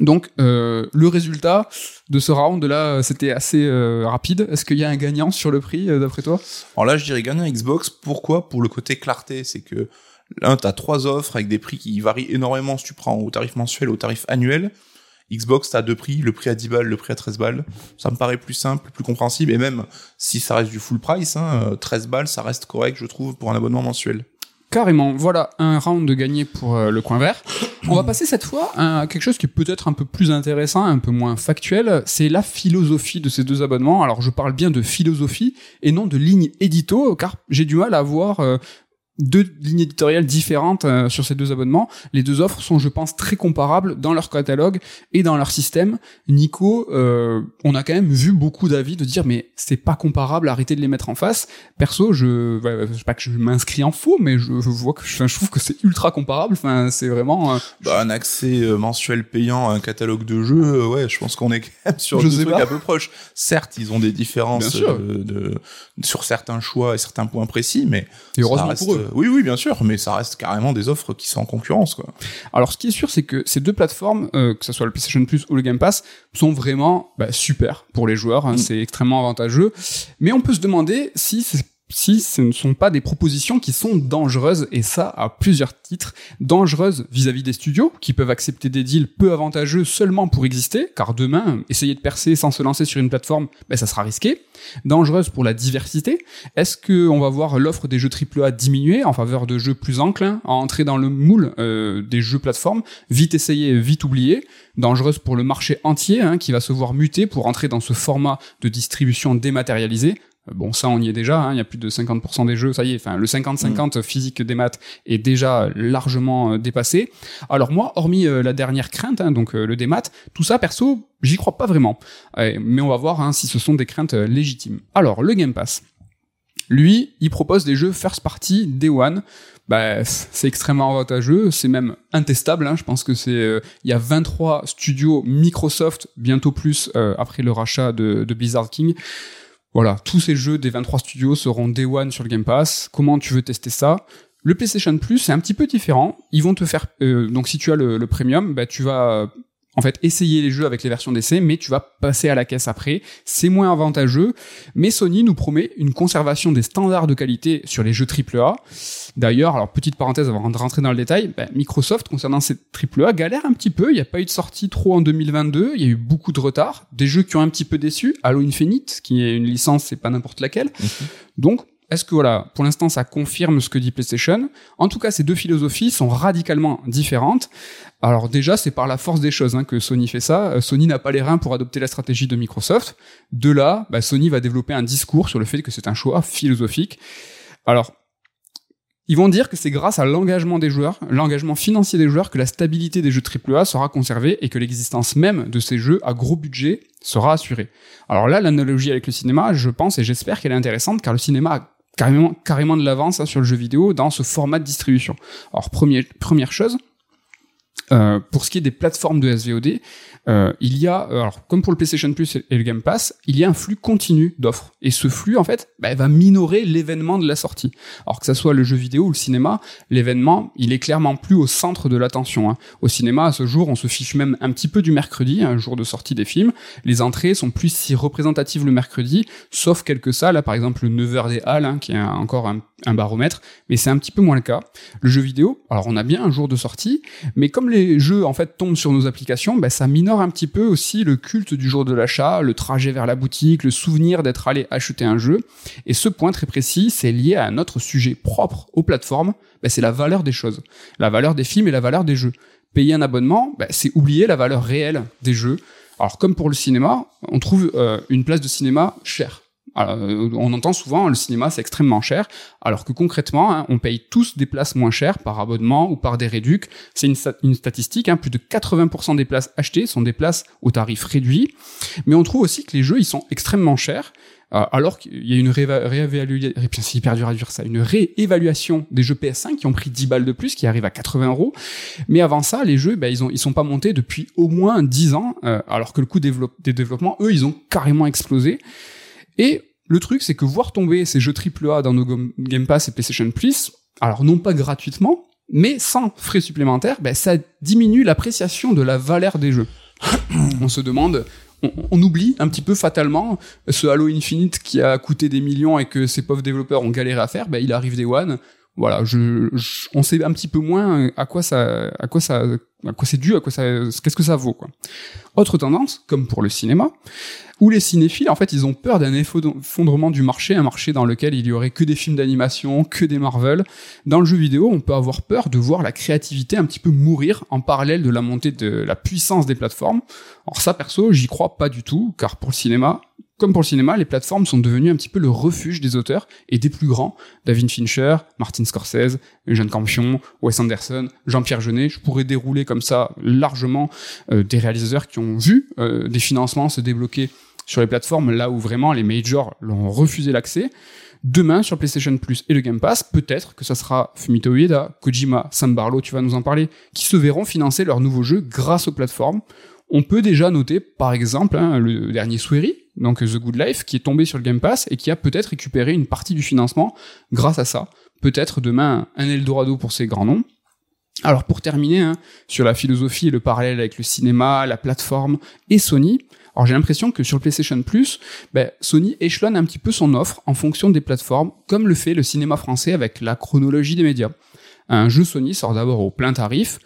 Donc euh, le résultat de ce round là, c'était assez euh, rapide. Est-ce qu'il y a un gagnant sur le prix euh, d'après toi?
Alors là, je dirais gagnant Xbox. Pourquoi? Pour le côté clarté, c'est que là, t'as trois offres avec des prix qui varient énormément si tu prends au tarif mensuel au tarif annuel. Xbox, t'as deux prix, le prix à 10 balles, le prix à 13 balles. Ça me paraît plus simple, plus compréhensible, et même si ça reste du full price, hein, 13 balles, ça reste correct, je trouve, pour un abonnement mensuel.
Carrément, voilà un round de gagné pour euh, le coin vert. On va passer cette fois à quelque chose qui est peut-être un peu plus intéressant, un peu moins factuel, c'est la philosophie de ces deux abonnements. Alors je parle bien de philosophie et non de ligne édito, car j'ai du mal à voir euh, deux lignes éditoriales différentes euh, sur ces deux abonnements. Les deux offres sont, je pense, très comparables dans leur catalogue et dans leur système. Nico, euh, on a quand même vu beaucoup d'avis de dire mais c'est pas comparable, arrêtez de les mettre en face. Perso, je, je sais pas que je m'inscris en faux, mais je, vois que je, trouve que c'est ultra comparable. Enfin, c'est vraiment euh,
bah, un accès mensuel payant à un catalogue de jeux. ouais, je pense qu'on est quand même sur je deux trucs un peu proches. Certes, ils ont des différences de, sur certains choix et certains points précis, mais
et heureusement pour eux
oui, oui, bien sûr, mais ça reste carrément des offres qui sont en concurrence, quoi.
Alors, ce qui est sûr, c'est que ces deux plateformes, euh, que ce soit le PlayStation Plus ou le Game Pass, sont vraiment bah, super pour les joueurs. Hein, mm. C'est extrêmement avantageux. Mais on peut se demander si c'est si ce ne sont pas des propositions qui sont dangereuses, et ça à plusieurs titres. Dangereuses vis-à-vis des studios, qui peuvent accepter des deals peu avantageux seulement pour exister, car demain, essayer de percer sans se lancer sur une plateforme, ben, ça sera risqué. Dangereuse pour la diversité. Est-ce qu'on va voir l'offre des jeux AAA diminuer en faveur de jeux plus enclins à entrer dans le moule euh, des jeux plateformes, vite essayé, vite oublié dangereuse pour le marché entier, hein, qui va se voir muter pour entrer dans ce format de distribution dématérialisé, Bon, ça, on y est déjà. Hein, il y a plus de 50% des jeux. Ça y est. Enfin, le 50-50 mm. physique des maths est déjà largement euh, dépassé. Alors moi, hormis euh, la dernière crainte, hein, donc euh, le démat, tout ça, perso, j'y crois pas vraiment. mais on va voir hein, si ce sont des craintes légitimes. Alors, le Game Pass. Lui, il propose des jeux first party day one. Bah, c'est extrêmement avantageux, c'est même intestable. Hein. Je pense que c'est, il y a 23 studios Microsoft, bientôt plus après le rachat de, de Blizzard King. Voilà, tous ces jeux des 23 studios seront Day One sur le Game Pass. Comment tu veux tester ça? Le PlayStation Plus, c'est un petit peu différent. Ils vont te faire... Euh, donc si tu as le, Premium, bah, tu vas en fait essayer les jeux avec les versions d'essai, mais tu vas passer à la caisse après. C'est moins avantageux, mais Sony nous promet une conservation des standards de qualité sur les jeux AAA. D'ailleurs, alors petite parenthèse avant de rentrer dans le détail, ben, Microsoft concernant ces AAA galère un petit peu. Il n'y a pas eu de sortie trop en 2022. Il y a eu beaucoup de retard, des jeux qui ont un petit peu déçu. Halo Infinite, qui est une licence, c'est pas n'importe laquelle. Mhm. Donc est-ce que voilà, pour l'instant, ça confirme ce que dit PlayStation? En tout cas, ces deux philosophies sont radicalement différentes. Alors déjà, c'est par la force des choses hein, que Sony fait ça. Euh, Sony n'a pas les reins pour adopter la stratégie de Microsoft. De là, bah, Sony va développer un discours sur le fait que c'est un choix philosophique. Alors, ils vont dire que c'est grâce à l'engagement des joueurs, l'engagement financier des joueurs, que la stabilité des jeux AAA sera conservée et que l'existence même de ces jeux à gros budget sera assurée. Alors là, l'analogie avec le cinéma, je pense et j'espère qu'elle est intéressante car le cinéma a carrément, carrément de l'avance hein, sur le jeu vidéo dans ce format de distribution. Alors première, première chose, Euh, pour ce qui est des plateformes de SVOD, euh, il y a, alors comme pour le PlayStation Plus et le Game Pass, il y a un flux continu d'offres. Et ce flux, en fait, bah, va minorer l'événement de la sortie. Alors que ça soit le jeu vidéo ou le cinéma, l'événement, il est clairement plus au centre de l'attention. Hein. Au cinéma, à ce jour, on se fiche même un petit peu du mercredi, un jour de sortie des films. Les entrées sont plus si représentatives le mercredi, sauf quelques salles, là, par exemple le 9h des Halles, hein, qui est encore un, un baromètre, mais c'est un petit peu moins le cas. Le jeu vidéo, alors on a bien un jour de sortie, mais comme les jeux en fait tombent sur nos applications, bah, ça minore un petit peu aussi le culte du jour de l'achat, le trajet vers la boutique, le souvenir d'être allé acheter un jeu. Et ce point très précis, c'est lié à un autre sujet propre aux plateformes, bah, c'est la valeur des choses, la valeur des films et la valeur des jeux. Payer un abonnement, bah, c'est oublier la valeur réelle des jeux. Alors comme pour le cinéma, on trouve euh, une place de cinéma chère. Euh, on entend souvent le cinéma c'est extrêmement cher, alors que concrètement hein, on paye tous des places moins chères par abonnement ou par des réducs. C'est une, statistique, hein, plus de 80% des places achetées sont des places au tarif réduit. Mais on trouve aussi que les jeux ils sont extrêmement chers. Euh, alors qu'il y a une réévaluation, c'est hyper dur à dire ça, une réévaluation des jeux PS5 qui ont pris 10 balles de plus, qui arrivent à 80 euros. Mais avant ça, les jeux, ben, ils ont, ils sont pas montés depuis au moins 10 ans, euh, alors que le coût des développements, eux, ils ont carrément explosé. Et le truc, c'est que voir tomber ces jeux AAA dans nos Game Pass et PlayStation Plus, alors non pas gratuitement, mais sans frais supplémentaires, ben, ça diminue l'appréciation de la valeur des jeux. on se demande, on, oublie un petit peu fatalement ce Halo Infinite qui a coûté des millions et que ces pauvres développeurs ont galéré à faire, ben, il arrive des One. Voilà, je, on sait un petit peu moins à quoi ça, à quoi ça, à quoi c'est dû, à quoi ça, qu'est-ce que ça vaut, quoi. Autre tendance, comme pour le cinéma, où les cinéphiles, en fait, ils ont peur d'un effondrement du marché, un marché dans lequel il y aurait que des films d'animation, que des Marvel. Dans le jeu vidéo, on peut avoir peur de voir la créativité un petit peu mourir en parallèle de la montée de la puissance des plateformes. Alors ça, perso, j'y crois pas du tout, car pour le cinéma, comme pour le cinéma, les plateformes sont devenues un petit peu le refuge des auteurs et des plus grands. David Fincher, Martin Scorsese, Eugène Campion, Wes Anderson, Jean-Pierre Jeunet. Je pourrais dérouler comme ça largement euh, des réalisateurs qui ont vu euh, des financements se débloquer sur les plateformes là où vraiment les majors l'ont refusé l'accès. Demain, sur PlayStation Plus et le Game Pass, peut-être que ça sera Fumito Ueda, Kojima, Sam Barlow, tu vas nous en parler, qui se verront financer leurs nouveaux jeux grâce aux plateformes. On peut déjà noter, par exemple, hein, le dernier Swery, donc The Good Life, qui est tombé sur le Game Pass et qui a peut-être récupéré une partie du financement grâce à ça. Peut-être demain un Eldorado pour ces grands noms. Alors pour terminer, hein, sur la philosophie et le parallèle avec le cinéma, la plateforme et Sony, alors j'ai l'impression que sur PlayStation Plus, ben, Sony échelonne un petit peu son offre en fonction des plateformes, comme le fait le cinéma français avec la chronologie des médias. Un jeu Sony sort d'abord au plein tarif,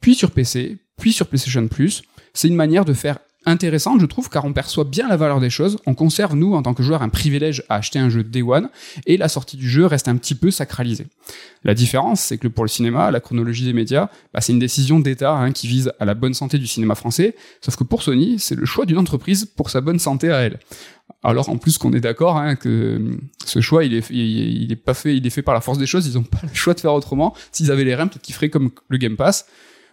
puis sur PC, puis sur PlayStation Plus. C'est une manière de faire intéressante, je trouve, car on perçoit bien la valeur des choses. On conserve, nous, en tant que joueurs, un privilège à acheter un jeu Day One, et la sortie du jeu reste un petit peu sacralisée. La différence, c'est que pour le cinéma, la chronologie des médias, bah, c'est une décision d'État hein, qui vise à la bonne santé du cinéma français, sauf que pour Sony, c'est le choix d'une entreprise pour sa bonne santé à elle. Alors en plus qu'on est d'accord hein, que ce choix il est, fait, il est fait par la force des choses, ils ont pas <laughs> le choix de faire autrement. S'ils avaient les reins, peut-être qu'ils feraient comme le Game Pass.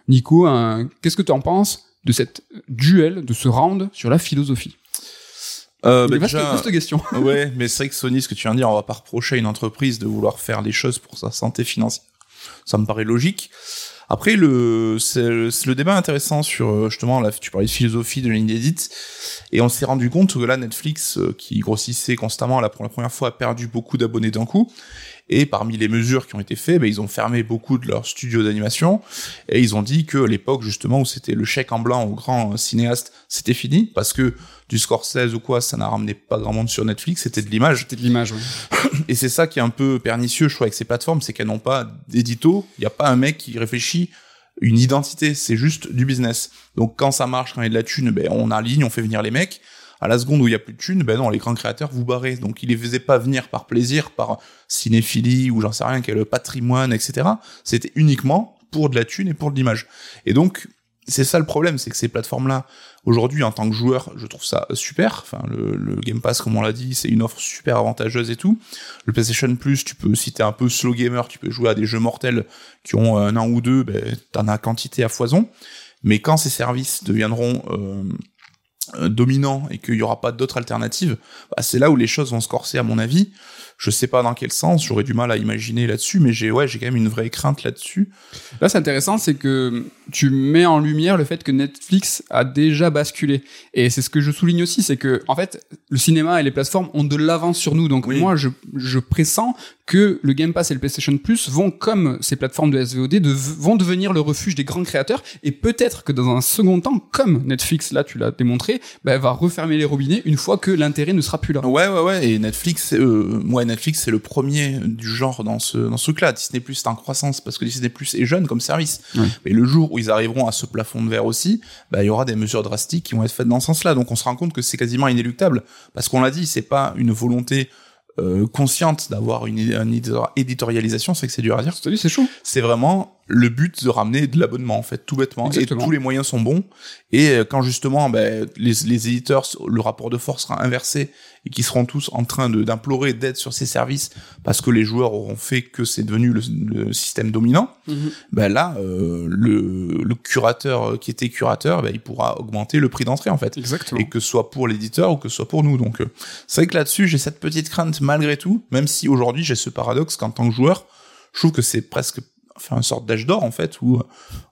Nico, hein, qu'est-ce que tu en penses? De cette duel, de ce round sur la philosophie
euh, bah
question. <laughs>
ouais, mais c'est vrai que Sony, ce que tu viens de dire, on va pas reprocher à une entreprise de vouloir faire les choses pour sa santé financière. Ça me paraît logique. Après, le, c'est le, débat intéressant sur euh, justement, là, tu parlais de philosophie de l'inédite, et on s'est rendu compte que là, Netflix, euh, qui grossissait constamment, là, pour la première fois, a perdu beaucoup d'abonnés d'un coup. Et parmi les mesures qui ont été faites, ben, ils ont fermé beaucoup de leurs studios d'animation. Et ils ont dit que l'époque justement où c'était le chèque en blanc aux grands cinéastes, c'était fini. Parce que du Scorsese ou quoi, ça n'a ramené pas grand monde sur Netflix, c'était de l'image.
C'était de l'image, oui. <laughs>
Et c'est ça qui est un peu pernicieux, je crois, avec ces plateformes, c'est qu'elles n'ont pas d'édito, il n'y a pas un mec qui réfléchit une identité, c'est juste du business. Donc quand ça marche, quand il y a de la thune, ben on aligne, on fait venir les mecs à la seconde où il y a plus de thunes, ben non, les grands créateurs vous barrez. Donc il les faisait pas venir par plaisir, par cinéphilie ou j'en sais rien, quel patrimoine, etc. C'était uniquement pour de la thune et pour de l'image. Et donc c'est ça le problème, c'est que ces plateformes-là, aujourd'hui, en tant que joueur, je trouve ça super. Enfin, le, Game Pass, comme on l'a dit, c'est une offre super avantageuse et tout. Le PlayStation Plus, tu peux, si t'es un peu slow gamer, tu peux jouer à des jeux mortels qui ont un an ou deux, ben, t'en as quantité à foison. Mais quand ces services deviendront euh, dominant et qu'il y aura pas d'autres alternatives, bah, c'est là où les choses vont se corser à mon avis. Je sais pas dans quel sens, j'aurais du mal à imaginer là-dessus, mais j'ai ouais, j'ai quand même une vraie crainte là-dessus.
Là, c'est intéressant, c'est que tu mets en lumière le fait que Netflix a déjà basculé. Et c'est ce que je souligne aussi, c'est que en fait, le cinéma et les plateformes ont de l'avance sur nous. Donc
Oui.
moi, je, je pressens que le Game Pass et le PlayStation Plus vont, comme ces plateformes de SVOD, de- vont devenir le refuge des grands créateurs. Et peut-être que dans un second temps, comme Netflix, là, tu l'as démontré, bah, va refermer les robinets une fois que l'intérêt ne sera plus là.
Ouais, ouais, ouais. Et Netflix, euh, ouais, Netflix, c'est le premier du genre dans ce, dans ce truc-là. Disney Plus, c'est en croissance parce que Disney Plus est jeune comme service.
Ouais.
Mais le jour où ils arriveront à ce plafond de verre aussi, bah, il y aura des mesures drastiques qui vont être faites dans ce sens-là. Donc, on se rend compte que c'est quasiment inéluctable. Parce qu'on l'a dit, c'est pas une volonté, euh, consciente d'avoir une, une éditor- éditorialisation, c'est que c'est dur à dire.
C'est chaud.
C'est vraiment le but de ramener de l'abonnement en fait, tout bêtement.
Exactement.
Et tous les moyens sont bons. Et euh, quand justement ben, les, les éditeurs, le rapport de force sera inversé et qui seront tous en train d'implorer d'aide sur ces services parce que les joueurs auront fait que c'est devenu le, le système dominant, ben là, euh, le, le curateur euh, qui était curateur, ben, il pourra augmenter le prix d'entrée en fait.
Exactement.
Et que ce soit pour l'éditeur ou que ce soit pour nous. Donc, euh, c'est vrai que là-dessus, j'ai cette petite crainte malgré tout, même si aujourd'hui j'ai ce paradoxe qu'en tant que joueur, je trouve que c'est presque enfin, une sorte d'âge d'or en fait, où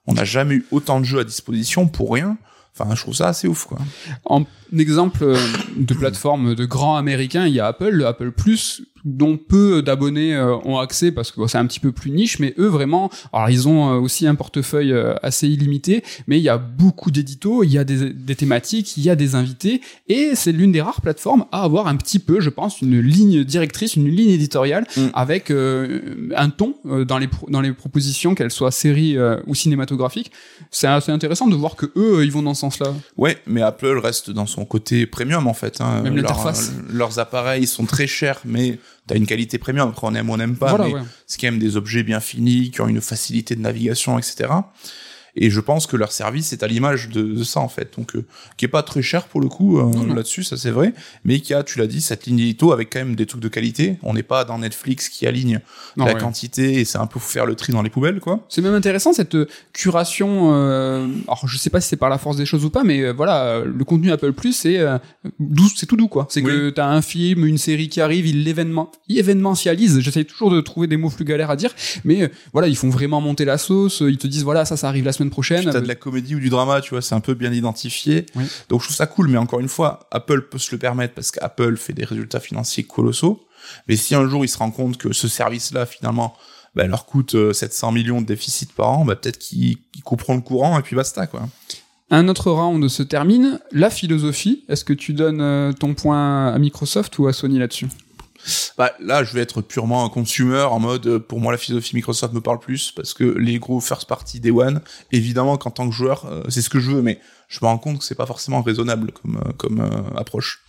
on n'a jamais eu autant de jeux à disposition pour rien. Enfin, je trouve ça assez ouf, quoi.
En exemple euh, de plateforme de grands américains, il y a Apple, le Apple Plus, dont peu d'abonnés euh, ont accès parce que bon, c'est un petit peu plus niche, mais eux vraiment, alors ils ont euh, aussi un portefeuille euh, assez illimité, mais il y a beaucoup d'éditos, il y a des, des thématiques, il y a des invités, et c'est l'une des rares plateformes à avoir un petit peu, je pense, une ligne directrice, une ligne éditoriale
Mm.
avec euh, un ton euh, dans les pro- dans les propositions, qu'elles soient séries euh, ou cinématographiques. C'est assez intéressant de voir que eux, ils vont dans ce sens-là.
Ouais, mais Apple reste dans son côté premium en fait. Hein.
Même
Leur-
l'interface.
leurs appareils sont très chers, mais t'as une qualité premium. Après, on aime ou on n'aime pas,
voilà,
mais
ouais.
c'est quand même des objets bien finis, qui ont une facilité de navigation, etc. Et je pense que leur service est à l'image de, de ça en fait, donc euh, qui est pas très cher pour le coup euh, là-dessus, ça c'est vrai, mais qui a, tu l'as dit, cette ligne édito avec quand même des trucs de qualité. On n'est pas dans Netflix qui aligne
Non,
la
ouais.
quantité et c'est un peu faire le tri dans les poubelles quoi.
C'est même intéressant cette euh, curation. Euh, alors je sais pas si c'est par la force des choses ou pas, mais euh, voilà, euh, le contenu Apple Plus c'est euh, doux, c'est tout doux quoi. C'est que t'as un film, une série qui arrive, ils l'événement, événementialisent. J'essaie toujours de trouver des mots plus galères à dire, mais voilà, ils font vraiment monter la sauce. Ils te disent voilà, ça, ça arrive la semaine prochaine.
Puis t'as
Euh,
de la comédie ou du drama, tu vois, c'est un peu bien identifié.
Oui.
Donc je trouve ça cool, mais encore une fois, Apple peut se le permettre parce qu'Apple fait des résultats financiers colossaux. Mais si un jour ils se rendent compte que ce service-là, finalement, bah, leur coûte euh, 700 millions de déficit par an, bah, peut-être qu'ils qu'ils couperont le courant et puis basta, quoi.
Un autre round se termine. La philosophie. Est-ce que tu donnes euh, ton point à Microsoft ou à Sony là-dessus?
Bah, là, je vais être purement un consumer en mode, euh, pour moi, la philosophie Microsoft me parle plus parce que les gros first party Day One, évidemment qu'en tant que joueur, euh, c'est ce que je veux, mais je me rends compte que c'est pas forcément raisonnable comme, euh, approche.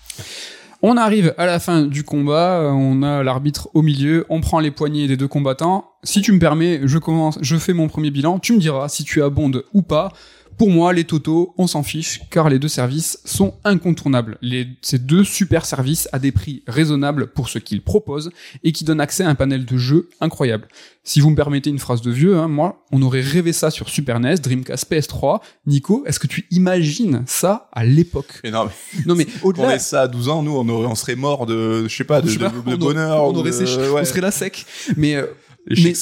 On arrive à la fin du combat, on a l'arbitre au milieu, on prend les poignées des deux combattants. Si tu me permets, je commence, je fais mon premier bilan, tu me diras si tu abondes ou pas. Pour moi, les totaux, on s'en fiche, car les deux services sont incontournables. Les, ces deux super services à des prix raisonnables pour ce qu'ils proposent et qui donnent accès à un panel de jeux incroyable. Si vous me permettez une phrase de vieux, hein, moi, on aurait rêvé ça sur Super NES, Dreamcast, PS3. Nico, est-ce que tu imagines ça à l'époque
Mais non, mais
Non mais <laughs>
on
au-delà,
est ça à 12 ans, nous, on, aurait, on serait mort de, je sais pas, de,
sais pas,
de- de
on
bonheur.
on aurait
de-
séché,
ouais,
on serait là sec. Mais euh,
et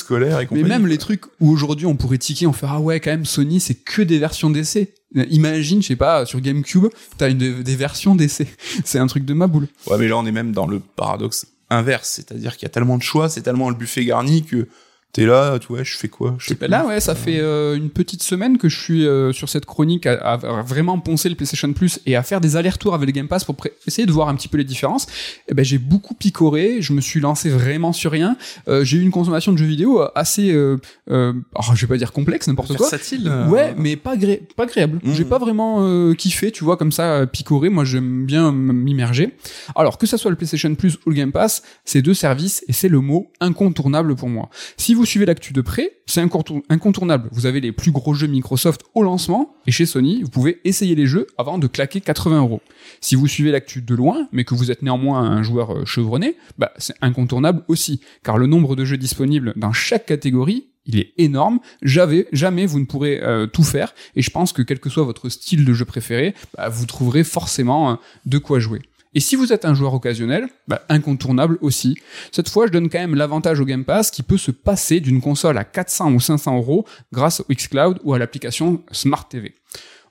mais même les trucs où aujourd'hui on pourrait tiquer, on fait ah ouais quand même Sony c'est que des versions d'essai. Imagine, je sais pas, sur GameCube, t'as une des, des versions d'essai. <laughs> C'est un truc de ma boule.
Ouais, mais là, on est même dans le paradoxe inverse, c'est-à-dire qu'il y a tellement de choix, c'est tellement le buffet garni que t'es là, tu vois, je fais quoi? Je plus.
Là ouais, ça fait euh, une petite semaine que je suis euh, sur cette chronique à, à vraiment poncer le PlayStation Plus et à faire des allers-retours avec le Game Pass pour essayer de voir un petit peu les différences. Et ben j'ai beaucoup picoré, je me suis lancé vraiment sur rien. Euh, j'ai eu une consommation de jeux vidéo assez, euh, euh, alors, je vais pas dire complexe, n'importe quoi.
Versatile. euh,
Ouais, mais pas, agré- pas agréable.
Mhm.
J'ai pas vraiment euh, kiffé, tu vois, comme ça, picorer. Moi, j'aime bien m'immerger. Alors, que ça soit le PlayStation Plus ou le Game Pass, c'est deux services et c'est le mot incontournable pour moi. Si vous suivez l'actu de près, c'est incontour- incontournable. Vous avez les plus gros jeux Microsoft au lancement et chez Sony, vous pouvez essayer les jeux avant de claquer 80 euros. Si vous suivez l'actu de loin, mais que vous êtes néanmoins un joueur euh, chevronné, bah, c'est incontournable aussi, car le nombre de jeux disponibles dans chaque catégorie il est énorme. Jamais, jamais vous ne pourrez euh, tout faire. Et je pense que quel que soit votre style de jeu préféré, bah, vous trouverez forcément euh, de quoi jouer. Et si vous êtes un joueur occasionnel, bah, incontournable aussi. Cette fois, je donne quand même l'avantage au Game Pass qui peut se passer d'une console à 400 ou 500 euros grâce au xCloud ou à l'application Smart TV.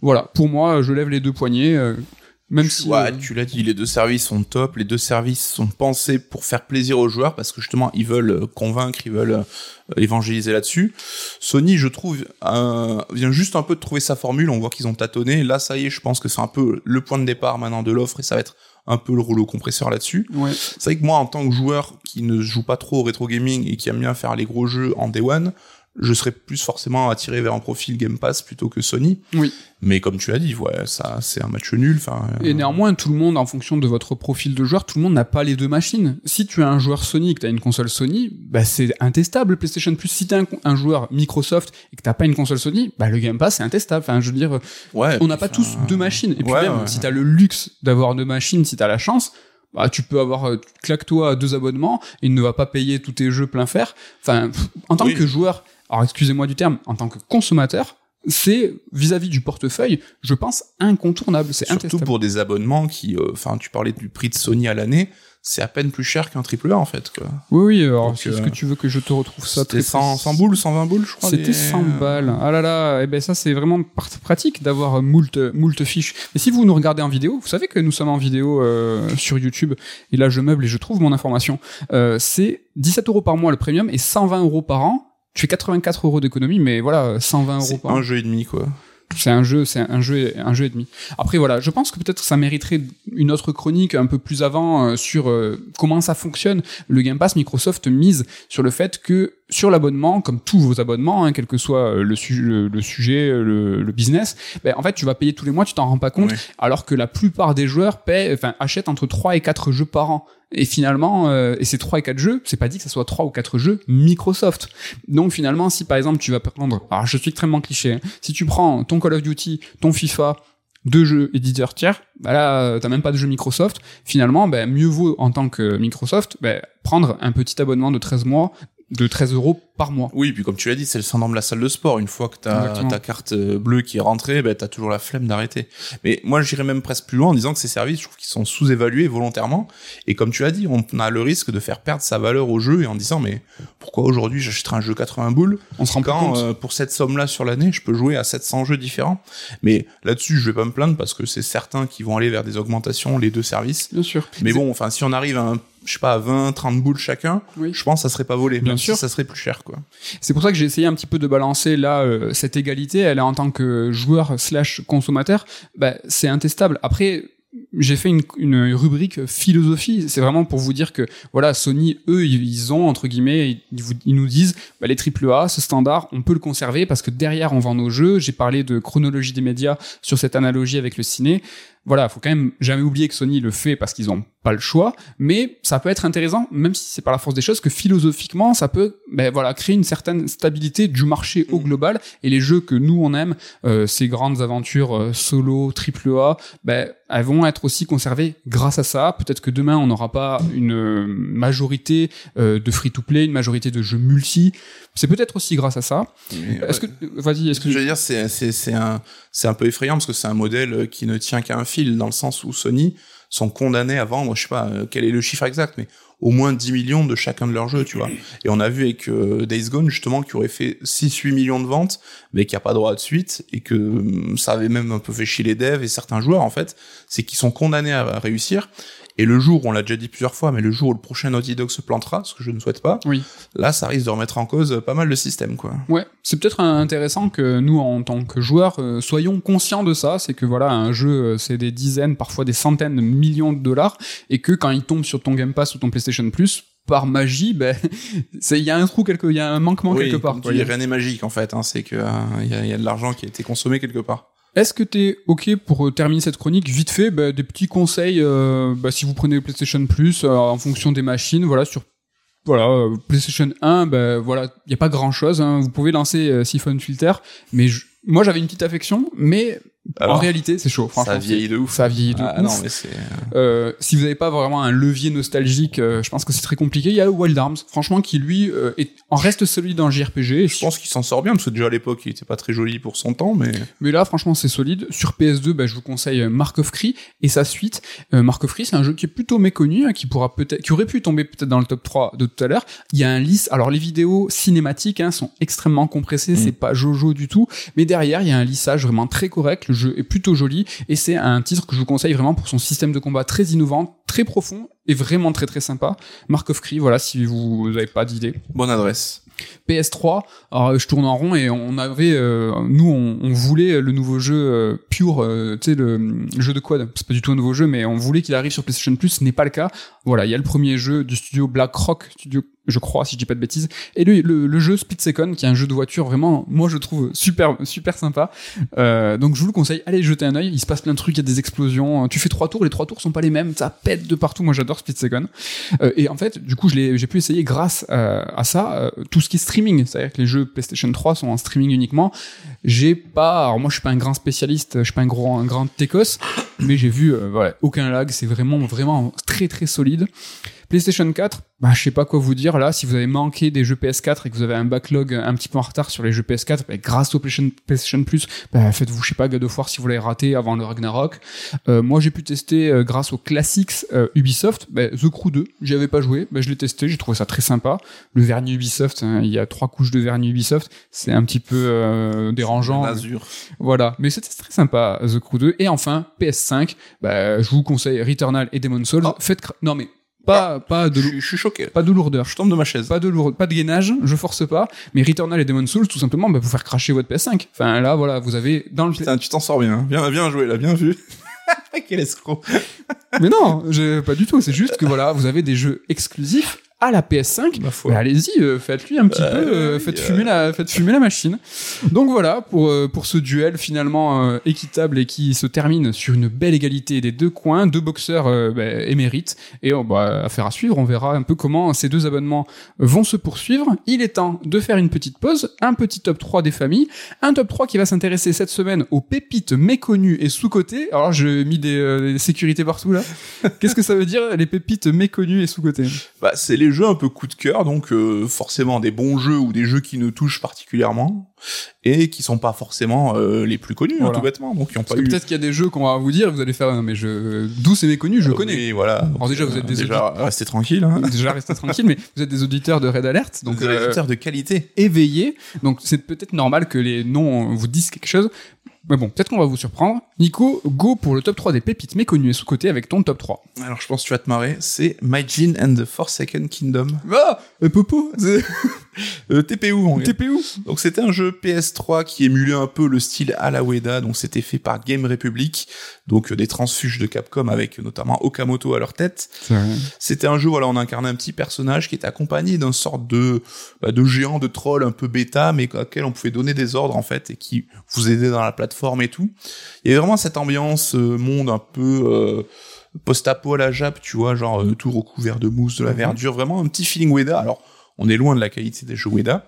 Voilà, pour moi, je lève les deux poignets. Euh, même si,
ouais,
euh,
tu l'as dit, les deux services sont top. Les deux services sont pensés pour faire plaisir aux joueurs parce que justement, ils veulent euh, convaincre, ils veulent évangéliser là-dessus. Sony, je trouve, euh, vient juste un peu de trouver sa formule. On voit qu'ils ont tâtonné. Là, ça y est, je pense que c'est un peu le point de départ maintenant de l'offre et ça va être un peu le rouleau compresseur là-dessus.
ouais.
C'est vrai que moi, en tant que joueur qui ne joue pas trop au rétro gaming et qui aime bien faire les gros jeux en day one, je serais plus forcément attiré vers un profil Game Pass plutôt que Sony.
Oui.
Mais comme tu as dit, ouais, ça, c'est un match nul. Enfin, euh,
Et néanmoins, tout le monde, en fonction de votre profil de joueur, tout le monde n'a pas les deux machines. Si tu es un joueur Sony et que tu as une console Sony, bah c'est intestable le PlayStation Plus. Si tu es un, un joueur Microsoft et que t'as pas une console Sony, bah le Game Pass c'est intestable. Enfin, je veux dire,
ouais,
on n'a pas tous deux machines. Et puis
ouais,
même,
ouais.
si t'as le luxe d'avoir deux machines, si t'as la chance, bah tu peux avoir, euh, claque-toi deux abonnements, il ne va pas payer tous tes jeux plein fer. Enfin, en tant
Oui.
que joueur, alors excusez-moi du terme, en tant que consommateur, c'est vis-à-vis du portefeuille, je pense incontournable. C'est
Surtout pour des abonnements qui, euh, enfin, tu parlais du prix de Sony à l'année, c'est à peine plus cher qu'un triple A en fait. Quoi.
Oui, oui. Alors, est-ce
euh,
que tu veux que je te retrouve ça
C'était
très
100,
précis
100 boules, 120 boules, je crois.
C'était
des-
100 balles. Ah là là, et ben ça c'est vraiment pratique d'avoir moult, moult fiches. Mais si vous nous regardez en vidéo, vous savez que nous sommes en vidéo euh, sur YouTube, et là je meuble et je trouve mon information. Euh, c'est 17 euros par mois le premium et 120 euros par an. Tu fais 84 euros d'économie, mais voilà, 120 euros
C'est
par an.
un jeu et demi, quoi.
C'est un jeu, c'est un jeu, un jeu et demi. Après voilà, je pense que peut-être ça mériterait une autre chronique un peu plus avant euh, sur euh, comment ça fonctionne. Le Game Pass, Microsoft mise sur le fait que sur l'abonnement, comme tous vos abonnements, hein, quel que soit euh, le, su- le, le sujet, euh, le, le business, ben, en fait tu vas payer tous les mois, tu t'en rends pas compte,
Oui.
alors que la plupart des joueurs paient, enfin achètent entre 3 et 4 jeux par an. Et finalement, euh, et ces 3 et 4 jeux, c'est pas dit que ça soit 3 ou 4 jeux Microsoft. Donc finalement, si par exemple tu vas prendre, alors je suis extrêmement cliché, hein, si tu prends ton Call of Duty, ton FIFA, deux jeux éditeurs tiers, bah là euh, t'as même pas de jeu Microsoft. Finalement, ben mieux vaut en tant que Microsoft ben, prendre un petit abonnement de 13 mois, de 13 euros par mois.
Oui, puis comme tu l'as dit, c'est le syndrome de la salle de sport. Une fois que t'as ta carte euh, bleue qui est rentrée, ben, t'as toujours la flemme d'arrêter. Mais moi, j'irais même presque plus loin en disant que ces services, je trouve qu'ils sont sous-évalués volontairement. Et comme tu l'as dit, on a le risque de faire perdre sa valeur au jeu et en disant, mais pourquoi aujourd'hui j'achèterais un jeu 80 boules
On se rend
quand
compte.
euh, pour cette somme-là sur l'année, je peux jouer à 700 jeux différents? Mais là-dessus, je vais pas me plaindre parce que c'est certains qui vont aller vers des augmentations, les deux services.
Bien sûr.
Mais bon, enfin, si on arrive à un, je sais pas, à 20, 30 boules chacun,
Oui.
je pense que ça serait pas volé.
Bien
même
sûr.
si ça serait plus cher, quoi.
C'est pour ça que j'ai essayé un petit peu de balancer là euh, cette égalité. Elle est en tant que joueur slash consommateur, bah, c'est intestable. Après, j'ai fait une, une rubrique philosophie. C'est vraiment pour vous dire que voilà, Sony, eux, ils ils ont entre guillemets, ils, vous- ils nous disent bah, les AAA, ce standard, on peut le conserver parce que derrière on vend nos jeux. J'ai parlé de chronologie des médias sur cette analogie avec le ciné. Voilà, faut quand même jamais oublier que Sony le fait parce qu'ils ont pas le choix, mais ça peut être intéressant, même si c'est par la force des choses, que philosophiquement, ça peut, ben voilà, créer une certaine stabilité du marché au global. Et les jeux que nous on aime, euh, ces grandes aventures euh, solo, triple A, ben elles vont être aussi conservées grâce à ça. Peut-être que demain on n'aura pas une euh, majorité euh, de free-to-play, une majorité de jeux multi. C'est peut-être aussi grâce à ça. Est-ce que, vas-y, est-ce
Ce
que
je veux dire, c'est, c'est, c'est un, c'est un peu effrayant parce que c'est un modèle qui ne tient qu'à un fil dans le sens où Sony sont condamnés à vendre, je sais pas euh, quel est le chiffre exact, mais au moins 10 millions de chacun de leurs jeux, tu vois. Et on a vu avec euh, Days Gone, justement, qui aurait fait 6-8 millions de ventes, mais qui a pas droit de suite, et que hum, ça avait même un peu fait chier les devs et certains joueurs, en fait, c'est qu'ils sont condamnés à réussir. Et le jour, on l'a déjà dit plusieurs fois, mais le jour où le prochain Naughty Dog se plantera, ce que je ne souhaite pas,
Oui.
là, ça risque de remettre en cause pas mal le système, quoi.
Ouais, c'est peut-être intéressant que nous, en tant que joueurs, euh, soyons conscients de ça. C'est que voilà, un jeu, euh, c'est des dizaines, parfois des centaines de millions de dollars, et que quand il tombe sur ton Game Pass ou ton PlayStation Plus, par magie, ben, <laughs> il y a un trou quelque, il y a un manquement
Oui,
quelque part. quoi.
dis, rien n'est magique en fait. Hein, c'est que euh, y, il y a de l'argent qui a été consommé quelque part.
Est-ce que t'es ok pour euh, terminer cette chronique vite fait, ben, des petits conseils, euh, ben, si vous prenez PlayStation Plus, euh, en fonction des machines, voilà, sur voilà, euh, PlayStation 1, ben voilà, il y a pas grand chose. Vous pouvez lancer Siphon Filter, mais moi j'avais une petite affection, mais en réalité, c'est chaud. Franchement,
ça vieillit de ouf.
Ça vieillit de
ah,
ouf.
non, mais c'est.
Euh, si vous n'avez pas vraiment un levier nostalgique, euh, je pense que c'est très compliqué. Il y a Wild Arms, franchement, qui lui euh, est, en reste solide dans le JRPG.
Je pense qu'il s'en sort bien parce que déjà à l'époque, il était pas très joli pour son temps, mais.
Mais là, franchement, c'est solide. Sur PS2, bah, je vous conseille Mark of Cree et sa suite. Euh, Mark of Cree, c'est un jeu qui est plutôt méconnu, hein, qui pourra peut-être, qui aurait pu tomber peut-être dans le top 3 de tout à l'heure. Il y a un lisse. Alors les vidéos cinématiques hein, sont extrêmement compressées, c'est pas Jojo du tout. Mais derrière, il y a un lissage vraiment très correct. Le jeu est plutôt joli et c'est un titre que je vous conseille vraiment pour son système de combat très innovant, très profond et vraiment très très sympa. Mark of Cree, voilà, si vous n'avez pas d'idée.
Bonne adresse.
PS3, alors je tourne en rond et on avait, euh, nous on, on, voulait le nouveau jeu euh, Pure, euh, tu sais le, le, jeu de quad, c'est pas du tout un nouveau jeu, mais on voulait qu'il arrive sur PlayStation Plus, ce n'est pas le cas. Voilà, il y a le premier jeu du studio Black Rock Studio, je crois, si je dis pas de bêtises, et le, le, le jeu Split Second, qui est un jeu de voiture vraiment, moi je trouve super super sympa. Euh, donc je vous le conseille, allez jeter un œil. Il se passe plein de trucs, il y a des explosions. Tu fais trois tours, les trois tours sont pas les mêmes, ça pète de partout. Moi j'adore Split Second. Euh, et en fait, du coup, j'ai pu essayer grâce à, à ça tout ce qui est streaming, c'est-à-dire que les jeux PlayStation 3 sont en streaming uniquement. J'ai pas, alors moi je suis pas un grand spécialiste, je suis pas un gros un grand techos, mais j'ai vu euh, voilà aucun lag, c'est vraiment vraiment très très solide. PlayStation 4, bah, je sais pas quoi vous dire là. Si vous avez manqué des jeux PS4 et que vous avez un backlog un petit peu en retard sur les jeux PS4, bah, grâce au PlayStation, PlayStation Plus, bah, faites-vous, je sais pas, God of War si vous l'avez raté avant le Ragnarok. Euh, moi, j'ai pu tester euh, grâce aux classics euh, Ubisoft, bah, The Crew 2. J'y avais pas joué, bah, je l'ai testé, j'ai trouvé ça très sympa. Le vernis Ubisoft, hein, il y a trois couches de vernis Ubisoft, c'est un petit peu euh, dérangeant.
Azur.
Voilà, mais c'était très sympa The Crew 2. Et enfin PS5, bah, je vous conseille Returnal et Demon Souls.
Oh.
Faites, non mais pas pas de
Je, je suis choqué.
pas de lourdeur.
Je tombe de ma chaise.
Pas de lourd, pas de gainage, je force pas, mais Returnal et Demon Souls, tout simplement, bah, pour faire cracher votre PS5. Enfin, là, voilà, vous avez dans le,
Putain, tu t'en sors bien. hein. Bien, bien joué là, bien vu. <laughs> Quel escroc.
mais non, pas du tout, c'est juste que voilà, vous avez des jeux exclusifs à la PS5.
Ma foi.
Bah, allez-y, euh, faites-lui un petit
Euh,
peu, euh, faites
euh.
fumer la, faites fumer la machine. Donc voilà pour euh, pour ce duel finalement euh, équitable et qui se termine sur une belle égalité des deux coins, deux boxeurs euh, bah, émérites et oh, bah, affaire à suivre. On verra un peu comment ces deux abonnements vont se poursuivre. Il est temps de faire une petite pause, un petit top 3 des familles, un top 3 qui va s'intéresser cette semaine aux pépites méconnues et sous-cotées. Alors j'ai mis des, euh, des sécurités partout là. <laughs> Qu'est-ce que ça veut dire les pépites méconnues et sous-cotées?
Bah, c'est les jeux un peu coup de cœur, donc euh, forcément des bons jeux ou des jeux qui nous touchent particulièrement et qui sont pas forcément euh, les plus connus, hein, tout bêtement. Donc, ont pas eu.
peut-être qu'il y a des jeux qu'on va vous dire, vous allez faire, non mais je, d'où c'est méconnu, je
Euh,
connais.
oui, voilà.
Alors déjà, vous êtes des
déjà restez tranquille. Hein. <laughs>
Déjà, restez tranquille, mais vous êtes des auditeurs de Red Alert, donc
des
euh,
auditeurs de qualité.
éveillés. Donc c'est peut-être normal que les noms vous disent quelque chose. Mais bon, peut-être qu'on va vous surprendre. Nico, go pour le top 3 des pépites méconnues et sous-côté avec ton top 3.
Alors, je pense que tu vas te marrer. C'est My Jin and the Forsaken Kingdom.
Ah Popo <laughs>
Euh, TPU, en.
TPU
Donc c'était un jeu PS3 qui émulait un peu le style à la Ueda, donc c'était fait par Game Republic, donc euh, des transfuges de Capcom avec euh, notamment Okamoto à leur tête. C'était un jeu, voilà, on incarnait un petit personnage qui était accompagné d'un sorte de, bah, de géant, de troll un peu bêta, mais à quel on pouvait donner des ordres en fait et qui vous aidait dans la plateforme et tout. Il y avait vraiment cette ambiance euh, monde un peu euh, post-apo à la Jap, tu vois, genre euh, tout recouvert de mousse, de la
Mhm.
verdure, vraiment un petit feeling Ueda. Alors on est loin de la qualité des jeux Ueda,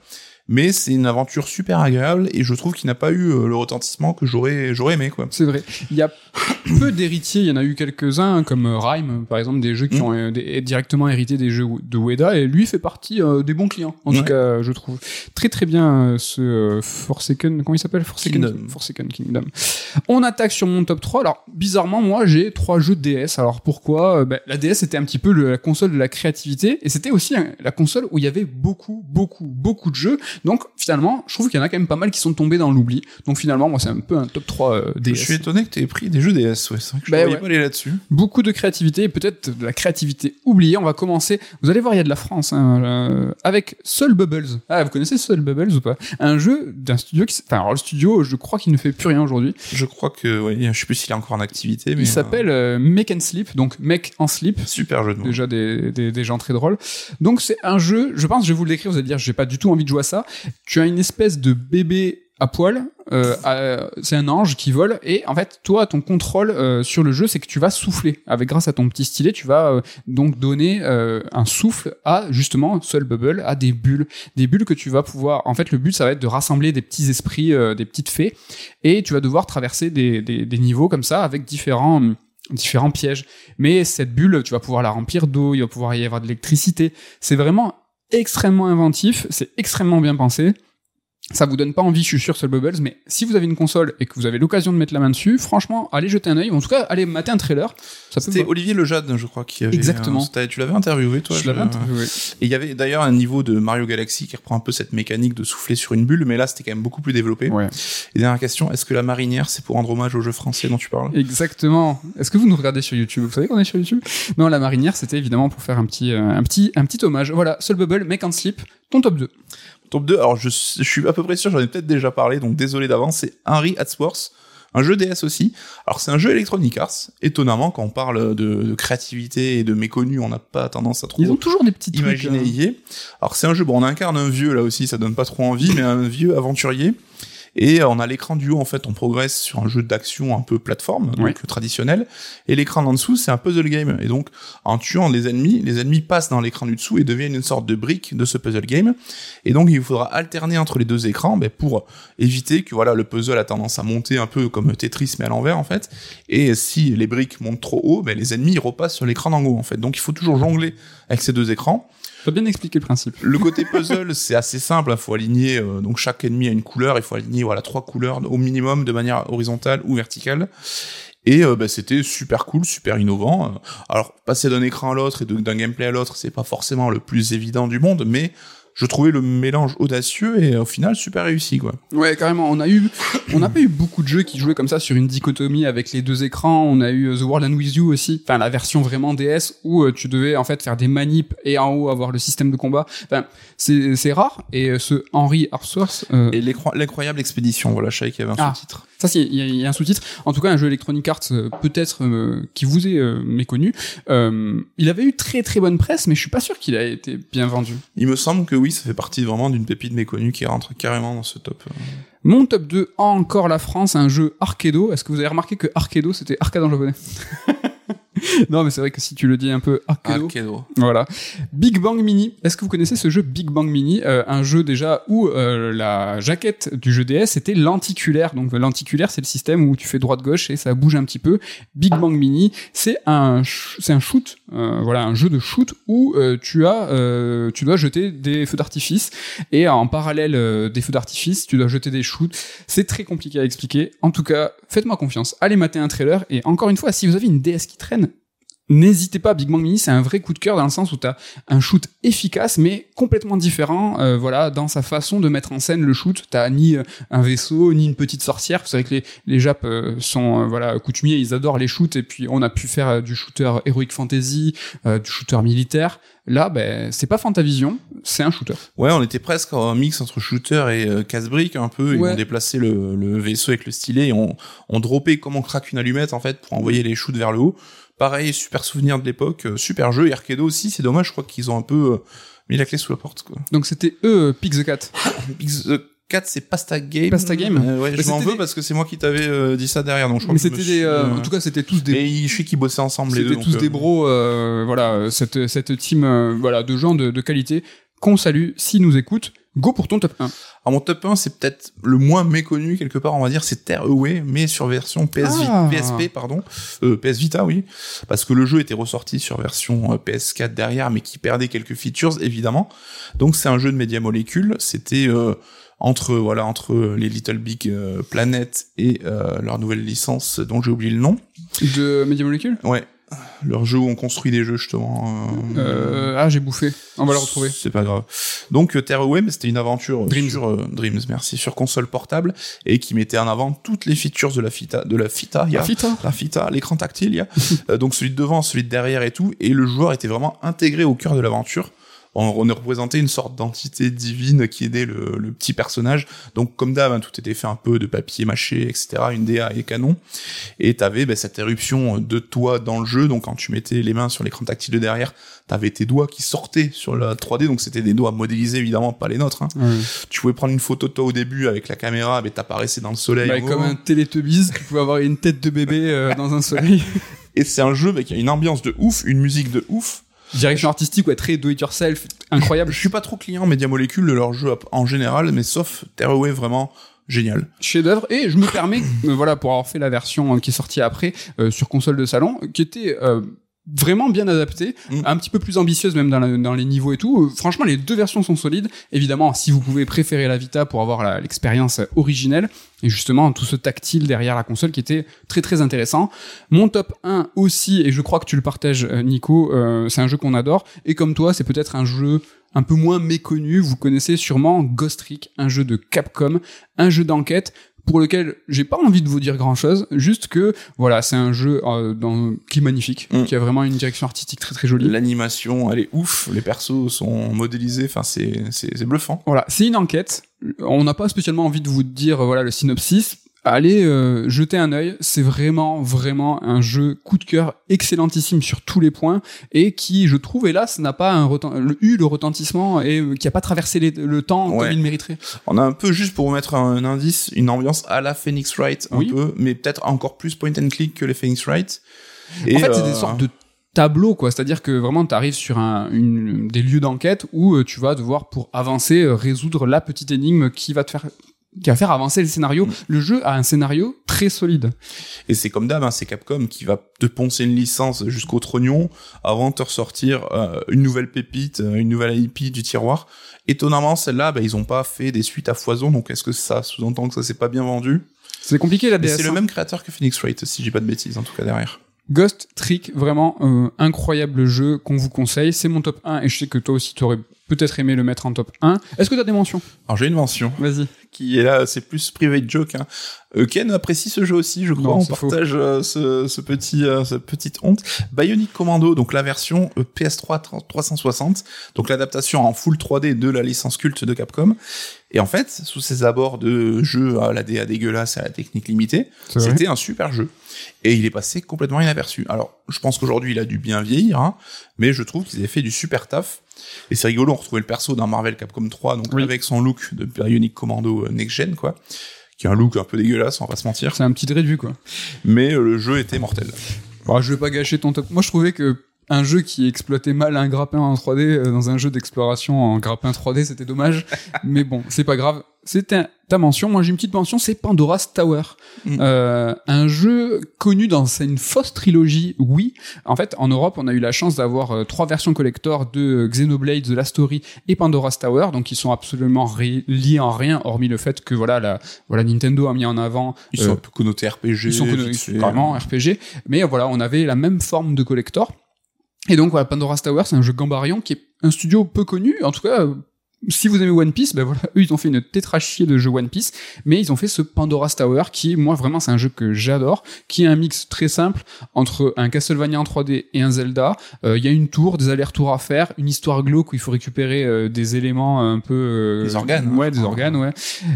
mais c'est une aventure super agréable et je trouve qu'il n'a pas eu euh, le retentissement que j'aurais j'aurais aimé quoi.
C'est vrai. Il y a <coughs> peu d'héritiers, il y en a eu quelques-uns, comme euh, Rhyme, par exemple, des jeux qui
Mm.
ont euh, des- directement hérité des jeux de Ueda, et lui fait partie euh, des bons clients, en tout cas, je trouve. Très très bien euh, ce euh, Forsaken, comment il s'appelle? Forsaken
Kingdom.
Forsaken Kingdom. On attaque sur mon top 3. Alors, bizarrement, moi, j'ai trois jeux DS. Alors, pourquoi? Ben, La DS, c'était un petit peu le- la console de la créativité, et c'était aussi hein, la console où il y avait beaucoup, beaucoup, beaucoup de jeux. Donc, finalement, je trouve qu'il y en a quand même pas mal qui sont tombés dans l'oubli. Donc, finalement, moi, c'est un peu un top 3 euh, DS.
Je suis étonné que tu aies pris des jeux DS, ouais, c'est vrai que je
ouais.
pas aller là-dessus.
Beaucoup de créativité et peut-être de la créativité oubliée. On va commencer. Vous allez voir, il y a de la France hein, euh, avec Soul Bubbles. Ah, vous connaissez Soul Bubbles ou pas? Un jeu d'un studio qui, enfin, alors le studio, je crois qu'il ne fait plus rien aujourd'hui.
Je crois que, oui, je sais plus s'il est encore en activité, mais
Il s'appelle euh, Make and Sleep, donc Make en Sleep.
euh, super jeu de mots.
Déjà des, des, des gens très drôles. Donc c'est un jeu, je pense, je vais vous le décrire, vous allez dire, j'ai pas du tout envie de jouer à ça. Tu as une espèce de bébé à poil. Euh, c'est un ange qui vole et en fait, toi, ton contrôle euh, sur le jeu, c'est que tu vas souffler. Avec grâce à ton petit stylet, tu vas euh, donc donner un souffle à justement seul bubble, à des bulles, des bulles que tu vas pouvoir. En fait, le but, ça va être de rassembler des petits esprits, des petites fées, et tu vas devoir traverser des, des, des niveaux comme ça avec différents différents pièges. Mais cette bulle, tu vas pouvoir la remplir d'eau, il va pouvoir y avoir de l'électricité. C'est vraiment extrêmement inventif, c'est extrêmement bien pensé. Ça vous donne pas envie, je suis sûr, Soul Bubbles, mais si vous avez une console et que vous avez l'occasion de mettre la main dessus, franchement, allez jeter un œil. En tout cas, allez mater un trailer.
C'était Olivier Lejeune, je crois, qui avait.
Exactement.
tu l'avais interviewé, toi
Je l'avais interviewé.
Et il y avait d'ailleurs un niveau de Mario Galaxy qui reprend un peu cette mécanique de souffler sur une bulle, mais là c'était quand même beaucoup plus développé.
Ouais.
Et dernière question, est-ce que la marinière c'est pour rendre hommage au jeu français dont tu parles?
Exactement. Est-ce que vous nous regardez sur YouTube? Vous savez qu'on est sur YouTube? Non, la marinière, c'était évidemment pour faire un petit, euh, un petit, un petit hommage. Voilà, Soul Bubble, Make and Sleep, ton top 2.
Top 2, alors je, je suis à peu près sûr, j'en ai peut-être déjà parlé, donc désolé d'avance, c'est Henry Hatsworth, un jeu DS aussi. Alors c'est un jeu Electronic Arts, étonnamment quand on parle de, de créativité et de méconnu, on n'a pas tendance à trop
Ils ont toujours des petits trucs.
imaginer est. Alors c'est un jeu, bon on incarne un vieux là aussi, ça donne pas trop envie, mais un vieux aventurier. Et on a l'écran du haut, en fait, on progresse sur un jeu d'action un peu plateforme, donc
Oui.
traditionnel. Et l'écran d'en dessous, c'est un puzzle game. Et donc, en tuant les ennemis, les ennemis passent dans l'écran du dessous et deviennent une sorte de brique de ce puzzle game. Et donc, il faudra alterner entre les deux écrans ben, pour éviter que voilà le puzzle a tendance à monter un peu comme Tetris, mais à l'envers, en fait. Et si les briques montent trop haut, ben, les ennemis repassent sur l'écran d'en haut, en fait. Donc, il faut toujours jongler avec ces deux écrans.
Faut bien expliquer le principe.
Le côté puzzle, <laughs> c'est assez simple. Il faut aligner, euh, donc chaque ennemi a une couleur. Il faut aligner voilà trois couleurs au minimum de manière horizontale ou verticale. Et euh, bah, c'était super cool, super innovant. Alors passer d'un écran à l'autre et d'un gameplay à l'autre, c'est pas forcément le plus évident du monde, mais je trouvais le mélange audacieux et au final super réussi quoi.
Ouais, carrément. On a eu, on n'a pas eu beaucoup de jeux qui jouaient comme ça sur une dichotomie avec les deux écrans. On a eu euh, The World and With You aussi. Enfin, la version vraiment DS où euh, tu devais en fait faire des manips et en haut avoir le système de combat. Enfin, c'est, rare. Et euh, ce Henry Arthurs, euh,
Et l'incroyable expédition, voilà, je savais qu'il y avait un
Ah.
sous-titre.
Ça, il y, a- il y a un sous-titre. En tout cas, un jeu Electronic Arts euh, peut-être euh, qui vous est euh, méconnu. Euh, il avait eu très très bonne presse, mais je suis pas sûr qu'il a été bien vendu.
Il me semble que oui, ça fait partie vraiment d'une pépite méconnue qui rentre carrément dans ce top.
Mon top 2, encore la France, un jeu Arcado. Est-ce que vous avez remarqué que Arcado, c'était arcade en japonais? <laughs> <laughs> Non, mais c'est vrai que si tu le dis un peu Arcado.
Arcado.
Voilà. Big Bang Mini. Est-ce que vous connaissez ce jeu Big Bang Mini Euh, Un jeu déjà où euh, la jaquette du jeu DS était lenticulaire. Donc lenticulaire, c'est le système où tu fais droite-gauche et ça bouge un petit peu. Big Bang Mini, c'est un c'est un shoot, euh, voilà, un jeu de shoot où tu as tu dois jeter des feux d'artifice et en parallèle des feux d'artifice, tu dois jeter des shoots. C'est très compliqué à expliquer. En tout cas, faites-moi confiance. Allez mater un trailer et encore une fois, si vous avez une DS qui traîne, N'hésitez pas, Big Bang Mini, c'est un vrai coup de cœur dans le sens où t'as un shoot efficace mais complètement différent, euh, voilà, dans sa façon de mettre en scène le shoot. T'as ni euh, un vaisseau, ni une petite sorcière. C'est vrai que les, les Japs euh, sont, euh, voilà, coutumiers, ils adorent les shoots et puis on a pu faire du shooter heroic fantasy, euh, du shooter militaire. Là, ben, c'est pas Fantavision, c'est un shooter.
Ouais, on était presque en mix entre shooter et euh, casse-brique un peu.
Ouais.
Ils ont déplacé le, le vaisseau avec le stylet et on, on droppait comme on craque une allumette en fait pour envoyer les shoots vers le haut. Pareil, super souvenir de l'époque, euh, super jeu. Et Arcado aussi, c'est dommage, je crois qu'ils ont un peu euh, mis la clé sous la porte. Quoi.
Donc c'était eux, euh, Pick the Cat. <gasps>
Big The 4, c'est Pasta Game.
Pasta Game
Euh, Ouais, je m'en veux
des-
parce que c'est moi qui t'avais euh, dit ça derrière. Donc je crois
Mais c'était des, euh,
euh,
en tout cas, c'était tous des
Et je sais qu'ils bossaient ensemble les deux.
C'était tous des bros, euh, voilà, cette, cette team, voilà, de gens de, de qualité qu'on salue s'ils nous écoutent. Go pour ton top 1.
Alors mon top 1, c'est peut-être le moins méconnu quelque part, on va dire, c'est Terre Away, mais sur version PS
Ah.
PSP, pardon, euh, PS Vita, oui, parce que le jeu était ressorti sur version euh, PS4 derrière, mais qui perdait quelques features évidemment. Donc c'est un jeu de média molécules. C'était euh, entre voilà entre les Little Big euh, Planet et euh, leur nouvelle licence dont j'ai oublié le nom.
De Media Molecule?
Ouais, leur jeu où on construit des jeux justement. euh,
euh, Ah, j'ai bouffé. On va le retrouver.
c'est pas grave. Donc euh, Terraway, mais c'était une aventure
Dreams.
sur euh, Dreams, merci, sur console portable et qui mettait en avant toutes les features de la Fita, de la Fita, il y a
Ah, Fita.
la Fita, l'écran tactile, il y a donc celui de devant, celui de derrière et tout, et le joueur était vraiment intégré au cœur de l'aventure. On, on représentait une sorte d'entité divine qui aidait le, le petit personnage. Donc comme d'hab, hein, tout était fait un peu de papier mâché, etc. Une DA et canon. Et t'avais ben, cette éruption de toi dans le jeu. Donc quand tu mettais les mains sur l'écran tactile de derrière, t'avais tes doigts qui sortaient sur la 3D. Donc c'était des doigts modélisés évidemment, pas les nôtres. Hein. Tu pouvais prendre une photo de toi au début avec la caméra, mais t'apparaissais dans le soleil.
Bah, comme un Télétubbies, tu pouvais avoir une tête de bébé euh, dans un soleil. <laughs>
Et c'est un jeu mais, qui a une ambiance de ouf, une musique de ouf.
Direction artistique, ouais, très do it yourself, incroyable.
Je suis pas trop client Media Molecule de leur jeu en général, mais sauf Tearaway, vraiment génial.
chef d'œuvre et je me permets euh, voilà pour avoir fait la version euh, qui est sortie après euh, sur console de salon qui était euh, vraiment bien adaptée,
Mm.
un petit peu plus ambitieuse même dans, la- dans les niveaux et tout. Euh, franchement, les deux versions sont solides. Évidemment, si vous pouvez préférer la Vita pour avoir l'expérience originelle et justement tout ce tactile derrière la console qui était très très intéressant. Mon top 1 aussi, et je crois que tu le partages euh, Nico, euh, c'est un jeu qu'on adore et comme toi, c'est peut-être un jeu un peu moins méconnu. Vous connaissez sûrement Ghost Trick, un jeu de Capcom, un jeu d'enquête pour lequel j'ai pas envie de vous dire grand chose, juste que voilà, c'est un jeu euh, dans, qui est magnifique,
Mm.
qui a vraiment une direction artistique très très jolie.
L'animation, elle est ouf. Les persos sont modélisés. Enfin, c'est bluffant.
Voilà, c'est une enquête. On n'a pas spécialement envie de vous dire voilà le synopsis. Allez euh, jeter un œil. C'est vraiment vraiment un jeu coup de cœur excellentissime sur tous les points et qui, je trouve, hélas, n'a pas un le- eu le retentissement et euh, qui a pas traversé les- le temps
Ouais.
comme il mériterait.
On a un peu, juste pour vous mettre un indice, une ambiance à la Phoenix Wright, un
Oui.
peu, mais peut-être encore plus point and click que les Phoenix Wright. Et,
en fait, c'est
euh,
des sortes de tableaux, quoi. C'est-à-dire que vraiment, tu arrives sur un, une, des lieux d'enquête où euh, tu vas devoir, pour avancer, euh, résoudre la petite énigme qui va te faire qui va faire avancer le scénario. Le jeu a un scénario très solide.
Et c'est comme d'hab, hein, c'est Capcom qui va te poncer une licence jusqu'au trognon avant de te ressortir euh, une nouvelle pépite, euh, une nouvelle IP du tiroir. Étonnamment, celle-là, bah, ils ont pas fait des suites à foison, donc est-ce que ça sous-entend que ça s'est pas bien vendu?
C'est compliqué la DS.
c'est le
hein.
même créateur que Phoenix Wright, si j'ai pas de bêtises, en tout cas derrière.
Ghost Trick, vraiment euh, incroyable jeu qu'on vous conseille. C'est mon top 1 et je sais que toi aussi tu aurais peut-être aimé le mettre en top 1. Est-ce que tu as des mentions?
Alors j'ai une mention
Vas-y.
qui est là, c'est plus private joke. Hein. Euh, Ken apprécie ce jeu aussi, je crois.
Non,
on partage euh, ce, ce petit, euh, cette petite honte. Bionic Commando, donc la version euh, PS3 3- 360, donc l'adaptation en full 3D de la licence culte de Capcom. Et en fait, sous ses abords de jeu à la DA dégueulasse et à la technique limitée, c'était un super jeu. Et il est passé complètement inaperçu. Alors, je pense qu'aujourd'hui, il a dû bien vieillir, hein, mais je trouve qu'ils avaient fait du super taf. Et c'est rigolo, on retrouvait le perso dans Marvel Capcom 3, donc
Oui.
avec son look de Bionic Commando euh, Next Gen, quoi. Qui a un look un peu dégueulasse, on va pas se mentir.
C'est un petit réduit quoi.
Mais euh, le jeu était mortel.
Bon, je vais pas gâcher ton top. Moi, je trouvais que un jeu qui exploitait mal un grappin en 3D euh, dans un jeu d'exploration en grappin 3D, c'était dommage. <laughs> Mais bon, c'est pas grave. C'était ta mention. Moi, j'ai une petite mention, c'est Pandora's Tower.
Mm.
Euh, un jeu connu dans une fausse trilogie, oui. En fait, en Europe, on a eu la chance d'avoir euh, trois versions collector de Xenoblade, The Last Story et Pandora's Tower, donc ils sont absolument liés en rien, hormis le fait que voilà, la, voilà, Nintendo a mis en avant
Ils
euh,
sont un peu connotés RPG.
ils sont carrément RPG. Mais euh, voilà, on avait la même forme de collector. Et donc voilà, Pandora's Tower, c'est un jeu Gambarion qui est un studio peu connu. En tout cas, euh, si vous aimez One Piece, ben voilà, <laughs> eux ils ont fait une tétrachier de jeux One Piece, mais ils ont fait ce Pandora's Tower qui, moi vraiment, c'est un jeu que j'adore, qui est un mix très simple entre un Castlevania en 3D et un Zelda. Euh, Il y a une tour, des allers-retours à faire, une histoire glauque où il faut récupérer euh, des éléments un peu euh,
Des organes, hein.
ouais, des organes, ouais.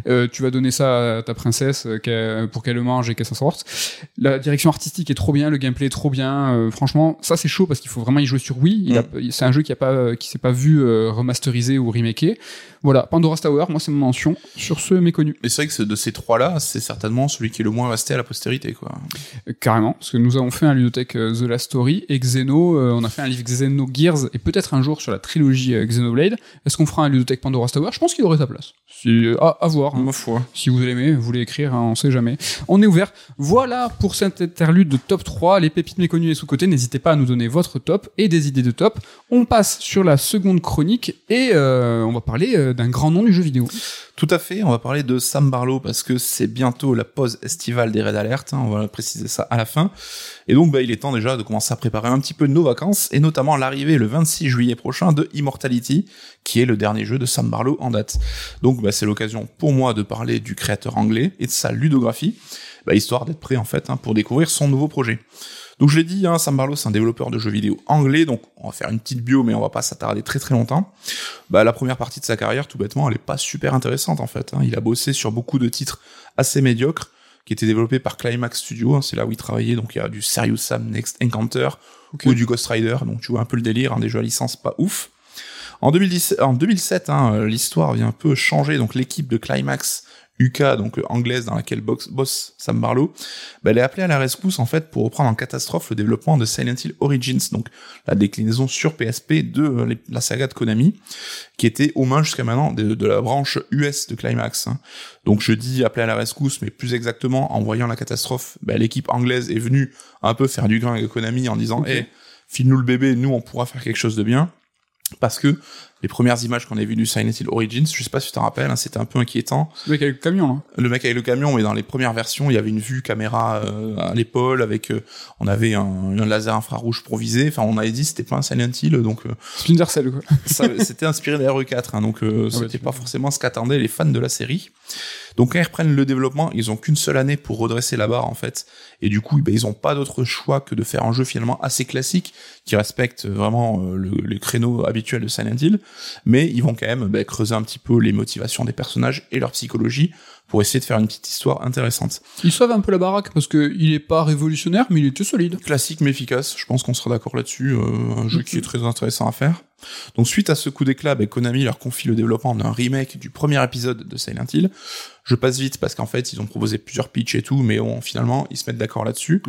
Euh, tu vas donner ça à ta princesse euh, pour qu'elle le mange et qu'elle s'en sorte. La direction artistique est trop bien, le gameplay est trop bien. euh, franchement, ça c'est chaud parce qu'il faut vraiment y jouer sur Wii. Il a- C'est un jeu qui a pas, qui s'est pas vu euh, remasterisé ou remaké. Voilà, Pandora's Tower, moi c'est mon mention sur ce méconnu.
Mais c'est vrai que de ces trois-là, c'est certainement celui qui est le moins resté à la postérité, quoi.
Euh, Carrément, parce que nous avons fait un ludothèque euh, The Last Story et Xeno, euh, on a fait un livre Xenogears et peut-être un jour sur la trilogie euh, Xenoblade. Est-ce qu'on fera un ludothèque Pandora's Tower? Je pense qu'il aurait sa place. Si, à, à voir. hein.
Ma foi.
Si vous l'aimez, vous voulez écrire, hein, on sait jamais. On est ouvert. Voilà pour cet interlude de top 3, les pépites méconnues et sous-côtés. N'hésitez pas à nous donner votre top et des idées de top. On passe sur la seconde chronique et euh, on va parler euh, d'un grand nom du jeu vidéo.
Tout à fait, on va parler de Sam Barlow parce que c'est bientôt la pause estivale des Red Alert, hein, on va préciser ça à la fin. Et donc bah, il est temps déjà de commencer à préparer un petit peu nos vacances, et notamment l'arrivée le 26 juillet prochain de Immortality, qui est le dernier jeu de Sam Barlow en date. Donc bah, c'est l'occasion pour moi de parler du créateur anglais et de sa ludographie, bah, histoire d'être prêt en fait hein, pour découvrir son nouveau projet. Donc je l'ai dit, hein, Sam Barlow c'est un développeur de jeux vidéo anglais, donc on va faire une petite bio, mais on va pas s'attarder très très longtemps. Bah la première partie de sa carrière, tout bêtement, elle est pas super intéressante en fait. Hein. Il a bossé sur beaucoup de titres assez médiocres qui étaient développés par Climax Studio, hein, c'est là où il travaillait, donc il y a du Serious Sam Next Encounter ou du Ghost Rider, donc tu vois un peu le délire, des jeux à licence pas ouf. En, 2010, en 2007, hein, l'histoire vient un peu changer, donc l'équipe de Climax UK, donc anglaise dans laquelle boss, boss Sam Barlow, bah, elle est appelée à la rescousse en fait pour reprendre en catastrophe le développement de Silent Hill Origins, donc la déclinaison sur PSP de euh, la saga de Konami, qui était aux mains jusqu'à maintenant de, la branche US de Climax. Hein. Donc je dis appelé à la rescousse, mais plus exactement en voyant la catastrophe, bah, l'équipe anglaise est venue un peu faire du grain avec Konami en disant, hé, file-nous le bébé, nous on pourra faire quelque chose de bien parce que les premières images qu'on a vues du Silent Hill Origins, je sais pas si tu t'en rappelles, hein, c'était un peu inquiétant.
Le mec avec le camion.
Le mec avec le camion, mais dans les premières versions, il y avait une vue caméra euh, à l'épaule, avec, euh, on avait un, un, laser infrarouge pour viser. Enfin, on avait dit c'était pas un Silent Hill, donc. Euh,
Splinter Cell, quoi. <laughs>
c'était inspiré des RE4, hein, donc euh, ah c'était pas forcément ce qu'attendaient les fans de la série. Donc quand ils reprennent le développement, ils ont qu'une seule année pour redresser la barre en fait, et du coup, ben, ils ont pas d'autre choix que de faire un jeu finalement assez classique qui respecte vraiment euh, le, les créneaux habituels de Silent Hill, mais ils vont quand même ben, creuser un petit peu les motivations des personnages et leur psychologie pour essayer de faire une petite histoire intéressante.
Ils sauvent un peu la baraque parce que il est pas révolutionnaire, mais il était solide.
Classique mais efficace. Je pense qu'on sera d'accord là-dessus. Euh, un jeu qui est très intéressant à faire. Donc suite à ce coup d'éclat, ben, Konami leur confie le développement d'un remake du premier épisode de Silent Hill. Je passe vite parce qu'en fait ils ont proposé plusieurs pitchs et tout, mais bon, finalement ils se mettent d'accord là-dessus.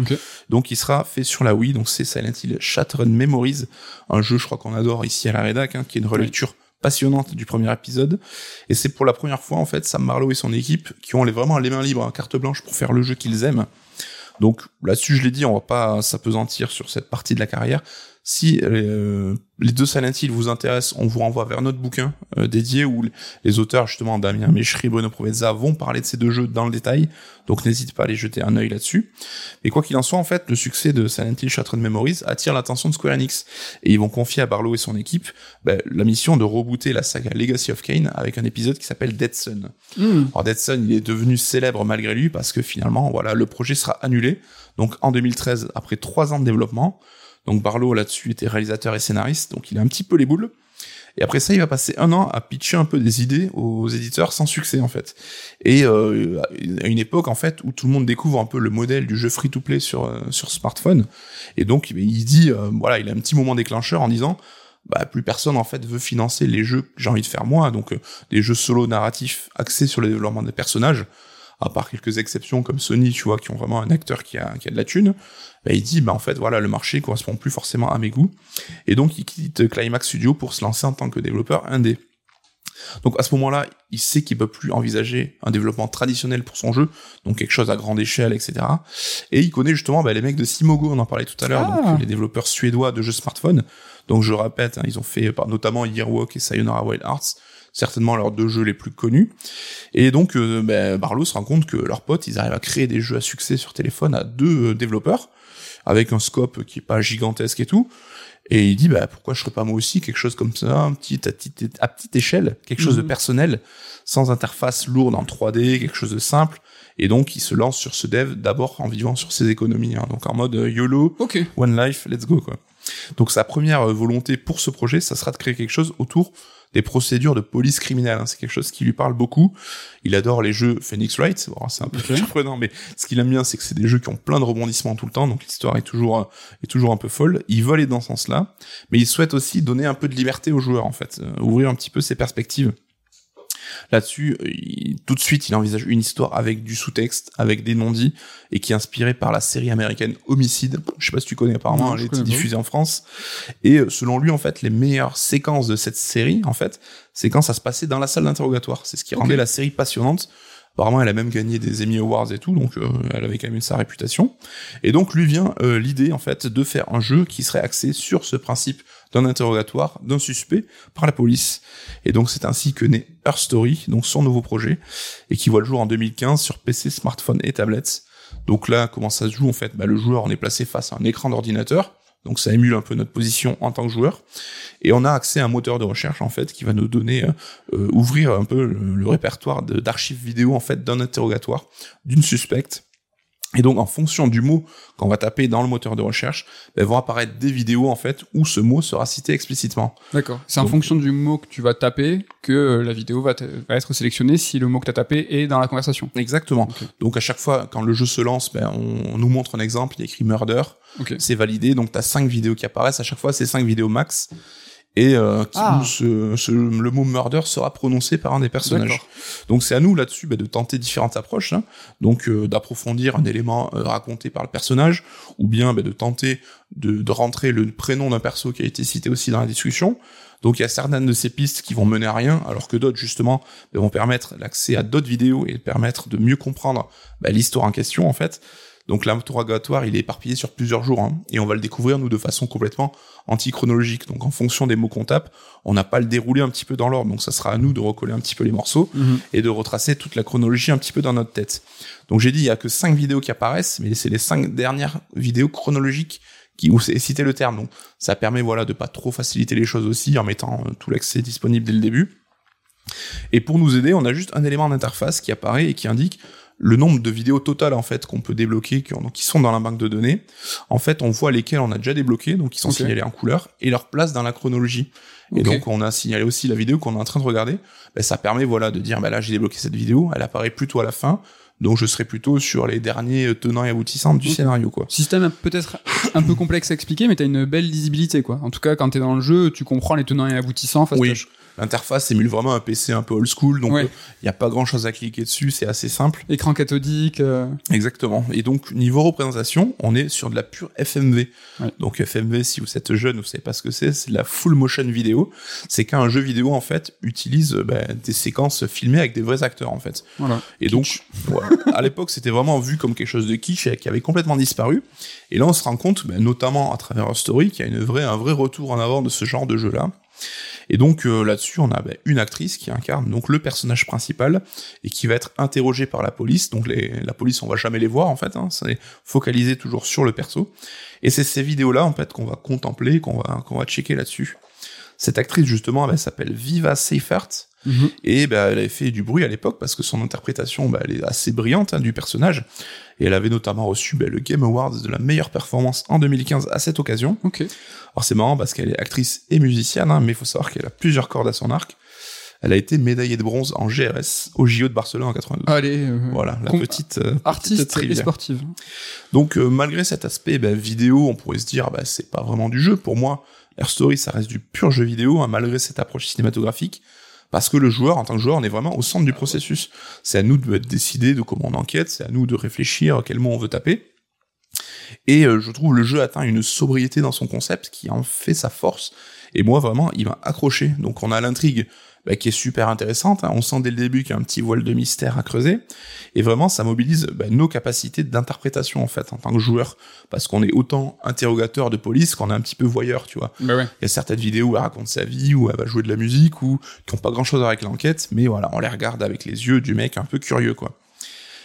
Donc il sera fait sur la Wii. Donc c'est Silent Hill Shattered Memories, un jeu je crois qu'on adore ici à la rédac, hein, qui est une relecture passionnante du premier épisode. Et c'est pour la première fois, en fait, Sam Marlowe et son équipe qui ont les, vraiment les mains libres, hein, carte blanche pour faire le jeu qu'ils aiment. Donc là-dessus, je l'ai dit, on va pas s'apesantir sur cette partie de la carrière. Si euh, les deux Silent Hill vous intéressent, on vous renvoie vers notre bouquin euh, dédié où les auteurs, justement, Damien Méchery et Bruno Provezza, vont parler de ces deux jeux dans le détail. Donc n'hésitez pas à aller jeter un œil là-dessus. Et quoi qu'il en soit, en fait, le succès de Silent Hill Shattered Memories attire l'attention de Square Enix. Et ils vont confier à Barlow et son équipe ben, la mission de rebooter la saga Legacy of Kane avec un épisode qui s'appelle Dead Sun. Hmm. Alors Dead Sun, il est devenu célèbre malgré lui parce que finalement, voilà, le projet sera annulé. Donc en 2013, après trois ans de développement, donc Barlow là-dessus était réalisateur et scénariste, donc il a un petit peu les boules. Et après ça, il va passer un an à pitcher un peu des idées aux éditeurs sans succès en fait. Et euh, à une époque en fait où tout le monde découvre un peu le modèle du jeu free-to-play sur euh, sur smartphone. Et donc il dit euh, voilà, il a un petit moment déclencheur en disant bah plus personne en fait veut financer les jeux que j'ai envie de faire moi, donc des jeux solo narratifs axés sur le développement des personnages à part quelques exceptions comme Sony, tu vois, qui ont vraiment un acteur qui a, qui a de la thune, bah, il dit, bah, en fait, voilà, le marché correspond plus forcément à mes goûts. Et donc, il quitte Climax Studio pour se lancer en tant que développeur indé. Donc à ce moment-là, il sait qu'il peut plus envisager un développement traditionnel pour son jeu, donc quelque chose à grande échelle, etc. Et il connaît justement bah, les mecs de Simogo, on en parlait tout à l'heure, donc ah. les développeurs suédois de jeux smartphone. Donc je répète, hein, ils ont fait notamment Yearwalk et Sayonara Wild Hearts certainement leurs deux jeux les plus connus. Et donc, euh, ben, Barlow se rend compte que leurs potes, ils arrivent à créer des jeux à succès sur téléphone à deux euh, développeurs, avec un scope qui est pas gigantesque et tout. Et il dit, bah, pourquoi je ferais pas moi aussi quelque chose comme ça, un petit, à, petite, à petite échelle, quelque chose de mhm. personnel, sans interface lourde en 3D, quelque chose de simple. Et donc, il se lance sur ce dev d'abord en vivant sur ses économies, hein. donc en mode euh, YOLO, One Life, let's go, quoi. Donc, sa première volonté pour ce projet, ça sera de créer quelque chose autour des procédures de police criminelle. Hein. C'est quelque chose qui lui parle beaucoup. Il adore les jeux Phoenix Wright. Bon, c'est un peu surprenant, mais ce qu'il aime bien, c'est que c'est des jeux qui ont plein de rebondissements tout le temps, donc l'histoire est toujours euh, est toujours un peu folle. Il veut aller dans ce sens-là, mais il souhaite aussi donner un peu de liberté aux joueurs, en fait, euh, ouvrir un petit peu ses perspectives. Là-dessus, tout de suite, il envisage une histoire avec du sous-texte, avec des non-dits, et qui est inspirée par la série américaine Homicide. Je sais pas si tu connais apparemment, elle a été diffusée en France. Et euh, selon lui, en fait, les meilleures séquences de cette série, en fait, c'est quand ça se passait dans la salle d'interrogatoire. C'est ce qui rendait la série passionnante. Apparemment, elle a même gagné des Emmy Awards et tout, donc euh, elle avait quand même sa réputation. Et donc lui vient euh, l'idée en fait de faire un jeu qui serait axé sur ce principe d'un interrogatoire d'un suspect par la police. Et donc c'est ainsi que naît Her Story, donc son nouveau projet, et qui voit le jour en 2015 sur PC, smartphone et tablettes. Donc là, comment ça se joue en fait? Bah, Le joueur, on est placé face à un écran d'ordinateur, donc ça émule un peu notre position en tant que joueur, et on a accès à un moteur de recherche en fait qui va nous donner euh, euh, ouvrir un peu le, répertoire d'archives vidéo en fait d'un interrogatoire d'une suspecte Et donc, en fonction du mot qu'on va taper dans le moteur de recherche, ben, vont apparaître des vidéos en fait où ce mot sera cité explicitement.
D'accord. C'est en fonction du mot que tu vas taper que euh, la vidéo va, va être sélectionnée si le mot que tu as tapé est dans la conversation.
Exactement. Donc à chaque fois, quand le jeu se lance, ben, on, nous montre un exemple, il y a écrit murder, c'est validé, donc tu as cinq vidéos qui apparaissent, à chaque fois c'est cinq vidéos max et euh, ah. le mot murder sera prononcé par un des personnages. Donc c'est à nous là-dessus bah, de tenter différentes approches, hein. donc euh, d'approfondir un élément euh, raconté par le personnage, ou bien bah, de tenter de, de, rentrer le prénom d'un perso qui a été cité aussi dans la discussion. Donc il y a certaines de ces pistes qui vont mener à rien, alors que d'autres justement bah, vont permettre l'accès à d'autres vidéos et permettre de mieux comprendre l'histoire en question en fait. Donc l'interrogatoire, il est éparpillé sur plusieurs jours, hein, et on va le découvrir, nous, de façon complètement antichronologique. Donc en fonction des mots qu'on tape, on n'a pas le déroulé un petit peu dans l'ordre, donc ça sera à nous de recoller un petit peu les morceaux, mhm. et de retracer toute la chronologie un petit peu dans notre tête. Donc j'ai dit, il y a que cinq vidéos qui apparaissent, mais c'est les cinq dernières vidéos chronologiques qui, où c'est cité le terme. Donc ça permet voilà de pas trop faciliter les choses aussi en mettant euh, tout l'accès disponible dès le début. Et pour nous aider, on a juste un élément d'interface qui apparaît et qui indique le nombre de vidéos totales en fait qu'on peut débloquer, qui, sont dans la banque de données. En fait, on voit lesquelles on a déjà débloqué, donc qui sont signalés en couleur, et leur place dans la chronologie. Et donc on a signalé aussi la vidéo qu'on est en train de regarder. Ben, ça permet voilà de dire ben là j'ai débloqué cette vidéo, elle apparaît plutôt à la fin. Donc je serai plutôt sur les derniers tenants et aboutissants du scénario quoi.
Système peut-être un peu complexe à expliquer mais t'as une belle lisibilité quoi. En tout cas quand t'es dans le jeu, tu comprends les tenants et aboutissants.
Oui l'interface émule vraiment un PC un peu old school, donc il n'y euh, a pas grand chose à cliquer dessus, c'est assez simple.
Écran cathodique. Euh.
Exactement. Et donc niveau représentation, on est sur de la pure FMV. Donc FMV, si vous êtes jeune, vous savez pas ce que c'est, c'est de la full motion vidéo. C'est qu'un jeu vidéo en fait utilise euh, bah, des séquences filmées avec des vrais acteurs en fait.
Voilà.
Et donc <laughs> à l'époque c'était vraiment vu comme quelque chose de kitsch et qui avait complètement disparu. Et là on se rend compte, bah, notamment à travers un story, qu'il y a une vraie, un vrai retour en avant de ce genre de jeu là. Et donc euh, là-dessus, on a bah, une actrice qui incarne donc le personnage principal et qui va être interrogée par la police. Donc la police, on va jamais les voir en fait, hein, c'est focalisé toujours sur le perso. Et c'est ces vidéos-là en fait qu'on va contempler, qu'on va qu'on va checker là-dessus. Cette actrice justement, elle s'appelle Viva Seifert. Mhm. Et bah, elle avait fait du bruit à l'époque parce que son interprétation, bah, elle est assez brillante hein, du personnage. Et elle avait notamment reçu bah, le Game Awards de la meilleure performance en 2015 à cette occasion.
Ok.
Alors c'est marrant parce qu'elle est actrice et musicienne, hein, mais il faut savoir qu'elle a plusieurs cordes à son arc. Elle a été médaillée de bronze en GRS au JO de Barcelone en 92.
Allez, euh,
voilà, la petite euh,
artiste et sportive.
Donc euh, malgré cet aspect bah, vidéo, on pourrait se dire bah c'est pas vraiment du jeu. Pour moi, Air Story ça reste du pur jeu vidéo, hein, malgré cette approche cinématographique parce que le joueur, en tant que joueur, on est vraiment au centre du processus. C'est à nous de décider de comment on enquête, c'est à nous de réfléchir à quel mot on veut taper. Et euh, je trouve le jeu atteint une sobriété dans son concept qui en fait sa force. Et moi, vraiment, il m'a accroché. Donc on a l'intrigue bah, qui est super intéressante. Hein. On sent dès le début qu'il y a un petit voile de mystère à creuser. Et vraiment, ça mobilise bah, nos capacités d'interprétation, en fait, en tant que joueur. Parce qu'on est autant interrogateur de police qu'on est un petit peu voyeur, tu vois.
Bah
il y a certaines vidéos où elle raconte sa vie, où elle va jouer de la musique, ou qui ont pas grand chose à voir avec l'enquête, mais voilà, on les regarde avec les yeux du mec un peu curieux, quoi.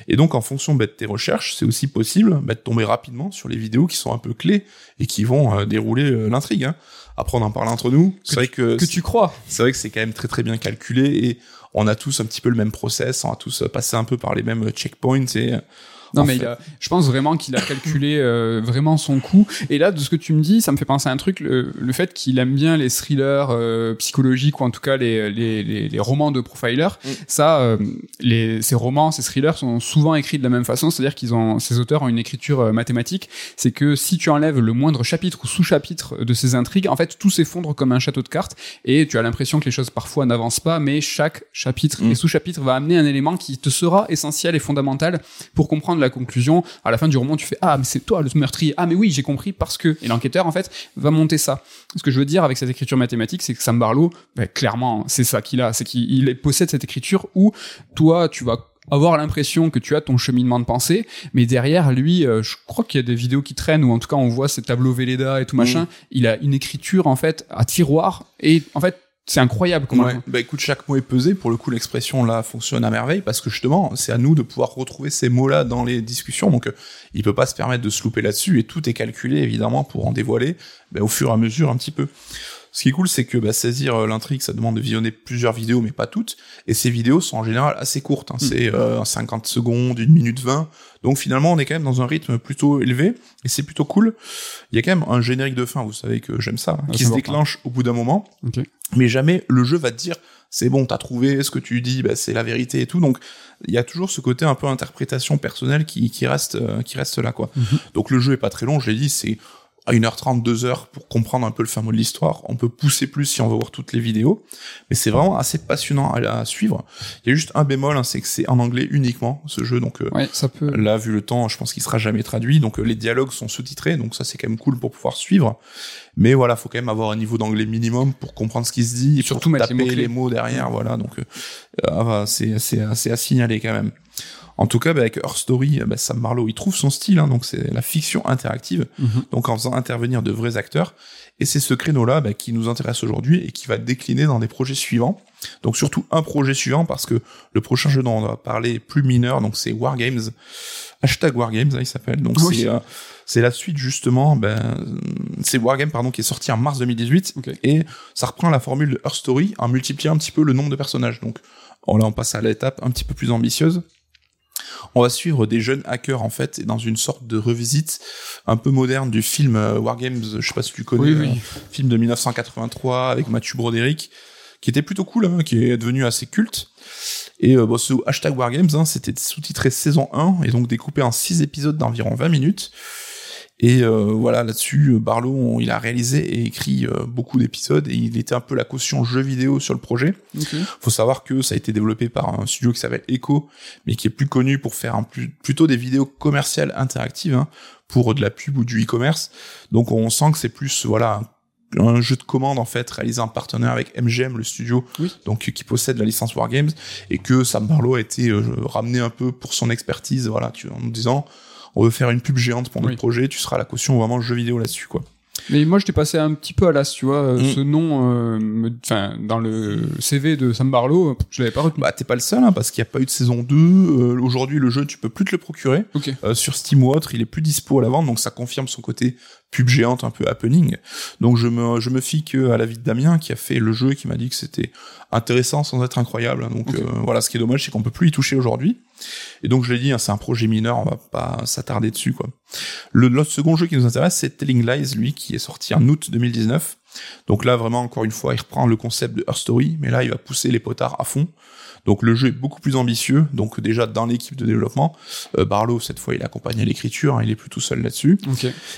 Et donc, en fonction bah, de tes recherches, c'est aussi possible bah, de tomber rapidement sur les vidéos qui sont un peu clés et qui vont euh, dérouler euh, l'intrigue. Hein. Après, on en parle entre nous.
C'est vrai que que tu crois.
C'est vrai que c'est quand même très très bien calculé et on a tous un petit peu le même process, on a tous passé un peu par les mêmes checkpoints et
non, mais je pense vraiment qu'il a calculé euh, vraiment son coût. Et là, de ce que tu me dis, ça me fait penser à un truc, le, fait qu'il aime bien les thrillers euh, psychologiques ou en tout cas les, les, les, les romans de profiler. Mm. Ça, euh, les, ces romans, ces thrillers sont souvent écrits de la même façon, c'est-à-dire qu'ils ont, ces auteurs ont une écriture euh, mathématique. C'est que si tu enlèves le moindre chapitre ou sous-chapitre de ces intrigues, en fait, tout s'effondre comme un château de cartes et tu as l'impression que les choses parfois n'avancent pas, mais chaque chapitre mm. et sous-chapitre va amener un élément qui te sera essentiel et fondamental pour comprendre la conclusion. À la fin du roman, tu fais ah mais c'est toi le meurtrier. Ah mais oui j'ai compris parce que et l'enquêteur en fait va monter ça. Ce que je veux dire avec cette écriture mathématique, c'est que Sam Barlow, ben, clairement c'est ça qu'il a, c'est qu'il possède cette écriture où toi tu vas avoir l'impression que tu as ton cheminement de pensée, mais derrière lui, euh, je crois qu'il y a des vidéos qui traînent ou en tout cas on voit ces tableaux Velleda et tout machin. Mm. Il a une écriture en fait à tiroir et en fait c'est incroyable comment.
Ouais. Bah écoute, chaque mot est pesé. Pour le coup, l'expression là fonctionne à merveille parce que justement, c'est à nous de pouvoir retrouver ces mots-là dans les discussions. Donc, euh, il peut pas se permettre de se louper là-dessus et tout est calculé évidemment pour en dévoiler bah, au fur et à mesure un petit peu. Ce qui est cool, c'est que bah, saisir euh, l'intrigue, ça demande de visionner plusieurs vidéos, mais pas toutes. Et ces vidéos sont en général assez courtes. Hein. C'est euh, 50 secondes, une minute 20. Donc finalement, on est quand même dans un rythme plutôt élevé. Et c'est plutôt cool. Il y a quand même un générique de fin, vous savez que j'aime ça, hein,
Ah,
qui se déclenche au bout d'un moment. Mais jamais le jeu va te dire, c'est bon, t'as trouvé ce que tu dis, bah, c'est la vérité et tout. Donc il y a toujours ce côté un peu interprétation personnelle qui, qui reste euh, qui reste là quoi.
Mhm.
Donc le jeu est pas très long, je l'ai dit, c'est à 1h30, 2h pour comprendre un peu le fin mot de l'histoire. On peut pousser plus si on veut voir toutes les vidéos, mais c'est vraiment assez passionnant à, à suivre. Il y a juste un bémol, hein, c'est que c'est en anglais uniquement ce jeu, donc euh,
Ouais, ça peut.
Là, vu le temps, je pense qu'il sera jamais traduit. Donc, euh, les dialogues sont sous-titrés. Donc, ça, c'est quand même cool pour pouvoir suivre. Mais voilà, faut quand même avoir un niveau d'anglais minimum pour comprendre ce qui se dit.
Et surtout
pour
les
taper les mots derrière. Voilà. Donc, euh, ah, bah, c'est, c'est à signaler quand même. En tout cas, bah, avec Her Story, bah, Sam Marlowe, il trouve son style. Hein, donc, c'est la fiction interactive.
Mhm.
Donc, en faisant intervenir de vrais acteurs. Et c'est ce créneau-là bah, qui nous intéresse aujourd'hui et qui va décliner dans des projets suivants. Donc surtout un projet suivant parce que le prochain jeu dont on va parler est plus mineur, donc c'est Wargames. Hashtag Wargames, hein, il s'appelle. Donc
Oui.
c'est euh, c'est la suite justement. Ben, c'est Wargame pardon qui est sorti en mars 2018
Ok.
et ça reprend la formule de Her Story en multipliant un petit peu le nombre de personnages. Donc oh, là on passe à l'étape un petit peu plus ambitieuse. On va suivre des jeunes hackers en fait et dans une sorte de revisite un peu moderne du film euh, Wargames. Je sais pas si tu connais.
Oui, oui.
euh, film de 1983 avec Mathieu Broderick, qui était plutôt cool, hein, qui est devenu assez culte. Et euh, bon, ce hashtag Wargames, hein, c'était sous-titré saison 1 et donc découpé en 6 épisodes d'environ 20 minutes. Et euh, voilà, là-dessus, euh, Barlow, il a réalisé et écrit euh, beaucoup d'épisodes et il était un peu la caution jeu vidéo sur le projet.
Ok.
Faut savoir que ça a été développé par un studio qui s'appelle Echo, mais qui est plus connu pour faire un plus, plutôt des vidéos commerciales interactives hein, pour de la pub ou du e-commerce. Donc on sent que c'est plus voilà un, jeu de commande en fait réalisé en partenariat avec MGM, le studio,
Oui.
donc qui possède la licence Wargames, et que Sam Barlow a été euh, ramené un peu pour son expertise, voilà, tu, en nous disant on veut faire une pub géante pour notre
Oui.
projet, tu seras la caution vraiment jeu vidéo là-dessus quoi.
Mais moi, j'étais passé un petit peu à l'as, tu vois. euh,
Mm.
Ce nom, euh, enfin, dans le CV de Sam Barlow, je l'avais pas retenu.
Bah t'es pas le seul hein, parce qu'il n'y a pas eu de saison 2. Euh, Aujourd'hui le jeu tu peux plus te le procurer. Euh, sur Steam ou autre, il est plus dispo à la vente, donc ça confirme son côté pub géante, un peu happening. Donc je me, je me fie que à l'avis de Damien qui a fait le jeu, et qui m'a dit que c'était intéressant sans être incroyable. Donc euh, voilà, ce qui est dommage, c'est qu'on peut plus y toucher aujourd'hui. Et donc je l'ai dit, hein, c'est un projet mineur, on va pas s'attarder dessus quoi. Le, le second jeu qui nous intéresse, c'est Telling Lies, lui, qui est sorti en août 2019. Donc là, vraiment, encore une fois, il reprend le concept de Her Story, mais là, il va pousser les potards à fond. Donc le jeu est beaucoup plus ambitieux. Donc déjà dans l'équipe de développement, euh, Barlow cette fois il accompagne à l'écriture, hein, il est plus tout seul là-dessus.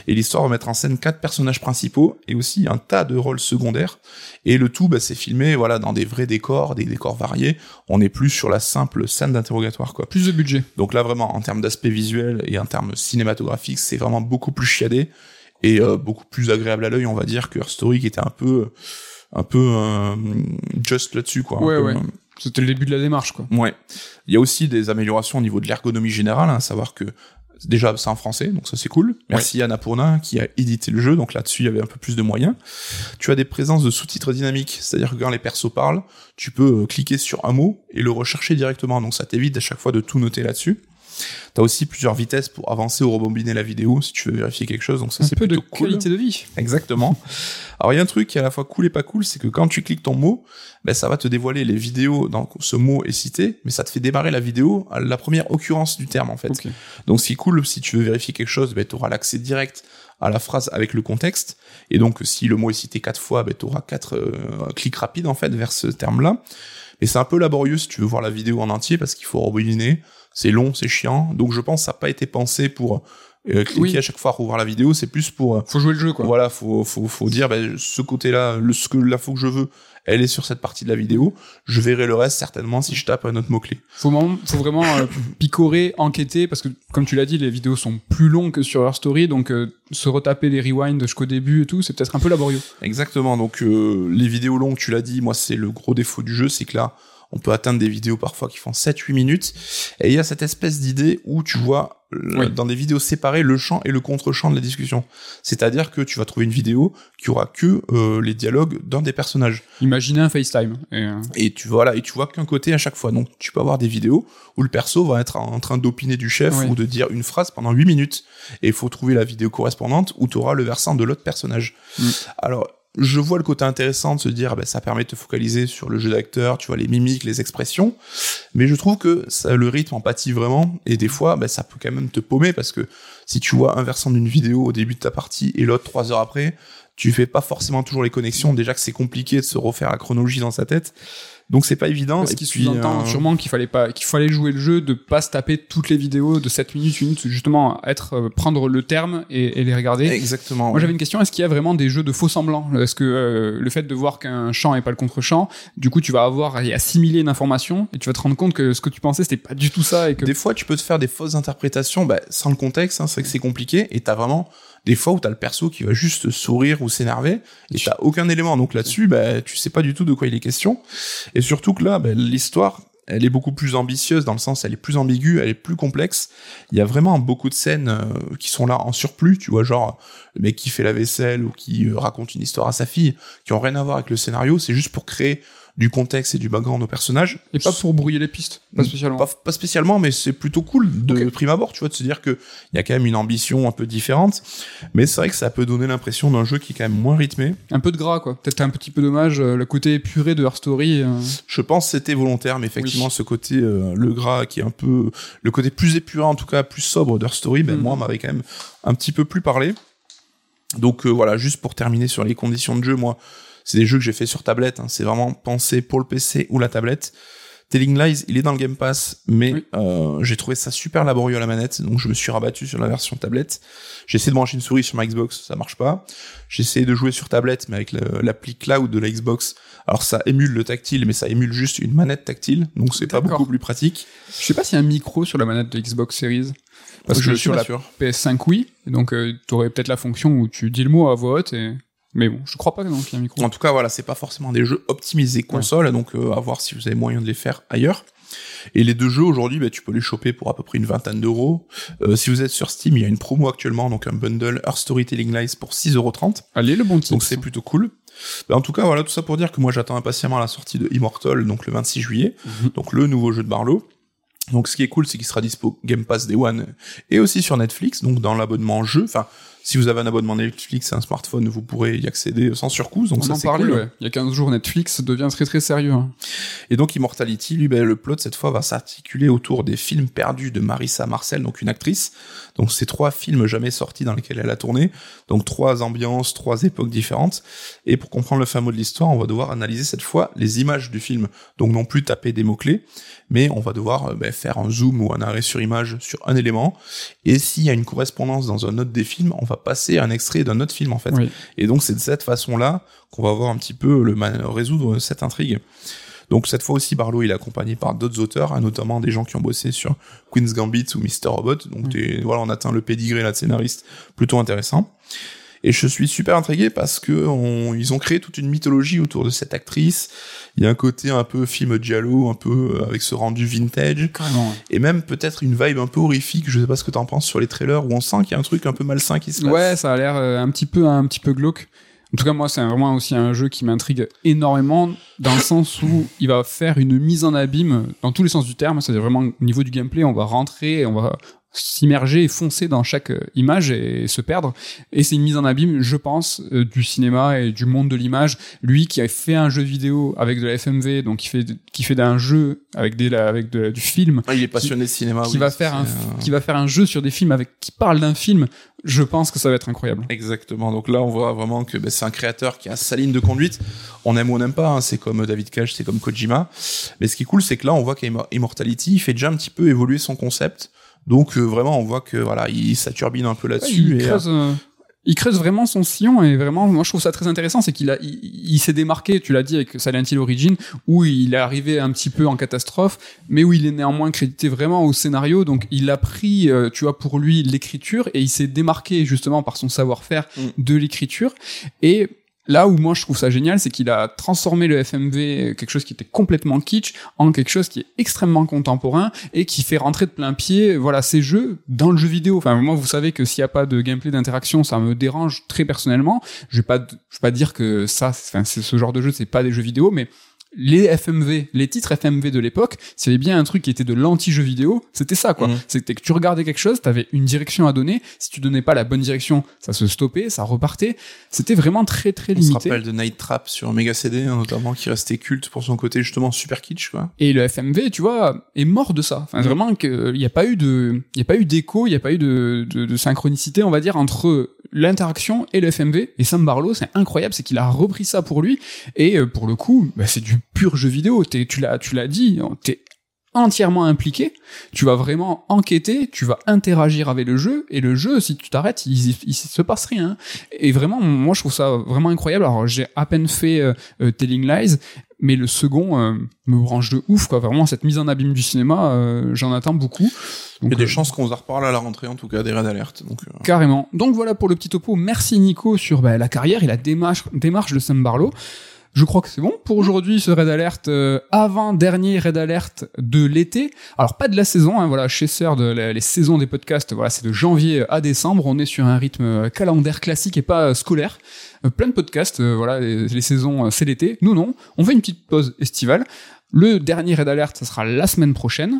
Et l'histoire va mettre en scène quatre personnages principaux et aussi un tas de rôles secondaires. Et le tout, bah, c'est filmé voilà dans des vrais décors, des décors variés. On n'est plus sur la simple scène d'interrogatoire quoi.
Plus de budget.
Donc là vraiment en termes d'aspect visuel et en termes cinématographiques, c'est vraiment beaucoup plus chiadé et euh, beaucoup plus agréable à l'œil, on va dire que Her Story qui était un peu un peu euh, just là-dessus quoi.
Ouais, ouais.
euh,
C'était le début de la démarche, quoi.
Ouais. Il y a aussi des améliorations au niveau de l'ergonomie générale, hein, à savoir que déjà c'est en français, donc ça c'est cool. Merci Anna Pourna qui a édité le jeu, donc là-dessus il y avait un peu plus de moyens. Tu as des présences de sous-titres dynamiques, c'est-à-dire que quand les persos parlent, tu peux cliquer sur un mot et le rechercher directement, donc ça t'évite à chaque fois de tout noter là-dessus. T'as aussi plusieurs vitesses pour avancer ou rebobiner la vidéo si tu veux vérifier quelque chose, donc ça
Un
c'est
peu de
plutôt cool.
qualité de vie.
Exactement. Alors il y a un truc qui est à la fois cool et pas cool, c'est que quand tu cliques ton mot, ben ça va te dévoiler les vidéos dans ce mot est cité, mais ça te fait démarrer la vidéo à la première occurrence du terme en fait. Donc ce qui est cool, si tu veux vérifier quelque chose, ben tu auras l'accès direct à la phrase avec le contexte. Et donc si le mot est cité quatre fois, ben tu auras quatre euh, clics rapides en fait vers ce terme-là. Mais c'est un peu laborieux si tu veux voir la vidéo en entier parce qu'il faut rebobiner. C'est long, c'est chiant. Donc je pense que ça n'a pas été pensé pour euh, cliquer
Oui.
à chaque fois à revoir la vidéo. C'est plus pour euh,
Faut jouer le jeu, quoi.
voilà, faut, faut, faut dire, ben, ce côté-là, le, ce que l'info que je veux, elle est sur cette partie de la vidéo. Je verrai le reste certainement si je tape un autre mot-clé.
Faut vraiment, faut vraiment euh, picorer, enquêter, parce que comme tu l'as dit, les vidéos sont plus longues que sur Her Story, donc euh, se retaper les rewinds jusqu'au début et tout, c'est peut-être un peu laborieux.
Exactement. Donc, euh, les vidéos longues, tu l'as dit, moi, c'est le gros défaut du jeu, c'est que là, on peut atteindre des vidéos parfois qui font 7-8 minutes. Et il y a cette espèce d'idée où tu vois, euh,
Oui.
dans des vidéos séparées, le champ et le contre-champ de la discussion. C'est-à-dire que tu vas trouver une vidéo qui aura que euh, les dialogues d'un des personnages.
Imaginez un FaceTime. Et, euh,
Et tu voilà, et tu vois qu'un côté à chaque fois. Donc tu peux avoir des vidéos où le perso va être en train d'opiner du chef
Oui.
ou de dire une phrase pendant 8 minutes. Et il faut trouver la vidéo correspondante où tu auras le versant de l'autre personnage.
Mm.
Alors je vois le côté intéressant de se dire, bah, ça permet de te focaliser sur le jeu d'acteur, tu vois, les mimiques, les expressions. Mais je trouve que ça, le rythme en pâtit vraiment. Et des fois, bah, ça peut quand même te paumer parce que si tu vois un versant d'une vidéo au début de ta partie et l'autre trois heures après, tu fais pas forcément toujours les connexions. Déjà que c'est compliqué de se refaire la chronologie dans sa tête. Donc c'est pas évident.
Ce
Et
qui
puis,
sous-entend
euh,
sûrement qu'il fallait pas, qu'il fallait jouer le jeu, de pas se taper toutes les vidéos de 7 minutes, 1 minute, justement, être, euh, prendre le terme et, et les regarder.
Exactement.
Moi
ouais.
j'avais une question, est-ce qu'il y a vraiment des jeux de faux semblants? Est-ce que euh, le fait de voir qu'un champ est pas le contre-champ, du coup tu vas avoir à y assimiler une information et tu vas te rendre compte que ce que tu pensais c'était pas du tout ça et que
Des fois, tu peux te faire des fausses interprétations bah, sans le contexte, hein, c'est que c'est compliqué, et t'as vraiment des fois où t'as le perso qui va juste sourire ou s'énerver, et t'as aucun élément. Donc là-dessus, bah, tu sais pas du tout de quoi il est question. Et surtout que là, bah, l'histoire, elle est beaucoup plus ambitieuse dans le sens, elle est plus ambiguë, elle est plus complexe. Il y a vraiment beaucoup de scènes euh, qui sont là en surplus, tu vois, genre le mec qui fait la vaisselle ou qui euh, raconte une histoire à sa fille, qui ont rien à voir avec le scénario, c'est juste pour créer du contexte et du background aux personnages.
et pas pour brouiller les pistes, pas spécialement.
Pas, pas spécialement, mais c'est plutôt cool de prime abord, tu vois, de se dire que il y a quand même une ambition un peu différente. Mais c'est vrai que ça peut donner l'impression d'un jeu qui est quand même moins rythmé.
Un peu de gras quoi, peut-être un petit peu dommage euh, le côté épuré de Her Story. euh,
Je pense que c'était volontaire, mais effectivement, ce côté, euh, le gras qui est un peu, le côté plus épuré, en tout cas, plus sobre d'Her Story, ben,
Mhm.
moi, m'avait quand même un petit peu plus parlé. Donc, euh, voilà, juste pour terminer sur les conditions de jeu, moi, c'est des jeux que j'ai fait sur tablette, hein. c'est vraiment pensé pour le PC ou la tablette. Telling Lies, il est dans le Game Pass, mais
Oui.
euh, j'ai trouvé ça super laborieux à la manette, donc je me suis rabattu sur la version tablette. J'ai essayé de brancher une souris sur ma Xbox, ça marche pas. J'ai essayé de jouer sur tablette, mais avec l'appli cloud de la Xbox. Alors ça émule le tactile, mais ça émule juste une manette tactile, donc c'est pas beaucoup plus pratique.
Je sais pas s'il y a un micro sur la manette de Xbox Series. Parce
je
que
suis
sur la
sûr.
PS5 oui, donc euh, t'aurais peut-être la fonction où tu dis le mot à voix haute et mais bon, je crois pas donc qu'il y a un micro.
En tout cas, voilà, c'est pas forcément des jeux optimisés console, donc euh, à voir si vous avez moyen de les faire ailleurs. Et les deux jeux aujourd'hui, bah, tu peux les choper pour à peu près une vingtaine d'euros. Euh, si vous êtes sur Steam, il y a une promo actuellement, donc un bundle Earth Storytelling Lies pour 6,30€.
Allez, le bon titre.
Donc c'est plutôt cool. Bah, en tout cas, voilà, tout ça pour dire que moi j'attends impatiemment la sortie de Immortal, donc le 26 juillet,
Mhm.
donc le nouveau jeu de Barlow. Donc ce qui est cool, c'est qu'il sera dispo Game Pass Day One et aussi sur Netflix, donc dans l'abonnement jeu. Enfin, si vous avez un abonnement Netflix et un smartphone, vous pourrez y accéder sans surcoût. Donc
On
ça
en parlait,
cool.
ouais. Il y a 15 jours, Netflix devient très très sérieux. hein.
Et donc Immortality, lui, ben, le plot cette fois va s'articuler autour des films perdus de Marissa Marcel, donc une actrice. Donc c'est trois films jamais sortis dans lesquels elle a tourné. Donc trois ambiances, trois époques différentes. Et pour comprendre le fin mot de l'histoire, on va devoir analyser cette fois les images du film. Donc non plus taper des mots-clés, mais on va devoir euh, ben, faire un zoom ou un arrêt sur image sur un élément. Et s'il y a une correspondance dans un autre des films, on va passer un extrait d'un autre film en fait.
Oui.
Et donc c'est de cette façon-là qu'on va voir un petit peu le man- résoudre cette intrigue. Donc cette fois aussi, Barlow il est accompagné par d'autres auteurs, hein, notamment des gens qui ont bossé sur Queen's Gambit ou Mr. Robot. Donc voilà, on atteint le pédigré là de scénariste plutôt intéressant. Et je suis super intrigué parce que on- ils ont créé toute une mythologie autour de cette actrice. Il y a un côté un peu film giallo, un peu euh, avec ce rendu vintage,
Carrément.
et même peut-être une vibe un peu horrifique. Je sais pas ce que t'en penses sur les trailers où on sent qu'il y a un truc un peu malsain qui se passe.
Ouais, ça a l'air euh, un petit peu un petit peu glauque. En tout cas, moi, c'est vraiment aussi un jeu qui m'intrigue énormément dans le sens où il va faire une mise en abîme dans tous les sens du terme. C'est-à-dire vraiment au niveau du gameplay, on va rentrer, on va s'immerger et foncer dans chaque euh, image et se perdre. Et c'est une mise en abîme, je pense, euh, du cinéma et du monde de l'image. Lui qui a fait un jeu vidéo avec de la FMV, donc qui fait qui fait d'un jeu avec des avec de- du film,
Ah, il est passionné de cinéma.
qui
oui,
va faire un
euh,
qui va faire un jeu sur des films avec qui parle d'un film. Je pense que ça va être incroyable.
Exactement. Donc là, on voit vraiment que ben, c'est un créateur qui a sa ligne de conduite. On aime ou on n'aime pas. hein. C'est comme David Cage, c'est comme Kojima. Mais ce qui est cool, c'est que là, on voit qu'Immortality il fait déjà un petit peu évoluer son concept. Donc euh, vraiment, on voit que voilà, il ça turbine un peu
Ouais,
là-dessus.
il,
et,
creuse, euh, il creuse vraiment son sillon et vraiment, moi je trouve ça très intéressant, c'est qu'il a, il, il s'est démarqué, tu l'as dit avec Silent Hill Origin, où il est arrivé un petit peu en catastrophe, mais où il est néanmoins crédité vraiment au scénario, donc il a pris, euh, tu vois, pour lui l'écriture et il s'est démarqué justement par son savoir-faire
Mm.
de l'écriture et Là où moi je trouve ça génial, c'est qu'il a transformé le FMV, quelque chose qui était complètement kitsch, en quelque chose qui est extrêmement contemporain et qui fait rentrer de plein pied, voilà, ces jeux dans le jeu vidéo. Enfin, moi, vous savez que s'il n'y a pas de gameplay d'interaction, ça me dérange très personnellement. Je vais pas, je vais pas dire que ça, enfin, ce genre de jeu, c'est pas des jeux vidéo, mais les FMV, les titres FMV de l'époque, s'il y avait bien un truc qui était de l'anti-jeu vidéo, c'était ça, quoi.
Mhm.
C'était que tu regardais quelque chose, t'avais une direction à donner. Si tu donnais pas la bonne direction, ça se stoppait, ça repartait. C'était vraiment très, très
On se
limité.
rappelle de Night Trap sur Mega CD, hein, notamment, qui restait culte pour son côté justement super kitsch, quoi.
Et le FMV, tu vois, est mort de ça. Enfin,
Mhm.
vraiment, qu'il n'y a pas eu de, il a pas eu d'écho, il n'y a pas eu de, de, de synchronicité, on va dire, entre l'interaction et le FMV. Et Sam Barlow, c'est incroyable, c'est qu'il a repris ça pour lui. Et euh, pour le coup, bah, c'est du pur jeu vidéo. T'es- tu l'as, tu l'as dit, t'es entièrement impliqué. Tu vas vraiment enquêter, tu vas interagir avec le jeu. Et le jeu, si tu t'arrêtes, il, il, se passe rien. Et vraiment, moi, je trouve ça vraiment incroyable. Alors, j'ai à peine fait euh, euh, Telling Lies, mais le second euh, me branche de ouf, quoi. Vraiment, cette mise en abîme du cinéma, j'en attends beaucoup.
Il y a des chances qu'on vous en reparle à la rentrée, en tout cas, des. Donc, euh,
Carrément. Donc voilà pour le petit topo. Merci Nico sur bah, la carrière et la démarche, démarche de Sam Barlow. Je crois que c'est bon pour aujourd'hui ce Red Alert euh, avant dernier Red Alert de l'été. Alors pas de la saison, hein, voilà, chez Sœur de la- les saisons des podcasts, voilà, c'est de janvier à décembre. On est sur un rythme euh, calendaire classique et pas euh, scolaire. Plein de podcasts, voilà, les, les saisons c'est l'été. Nous non, on fait une petite pause estivale. Le dernier Red Alert, ça sera la semaine prochaine.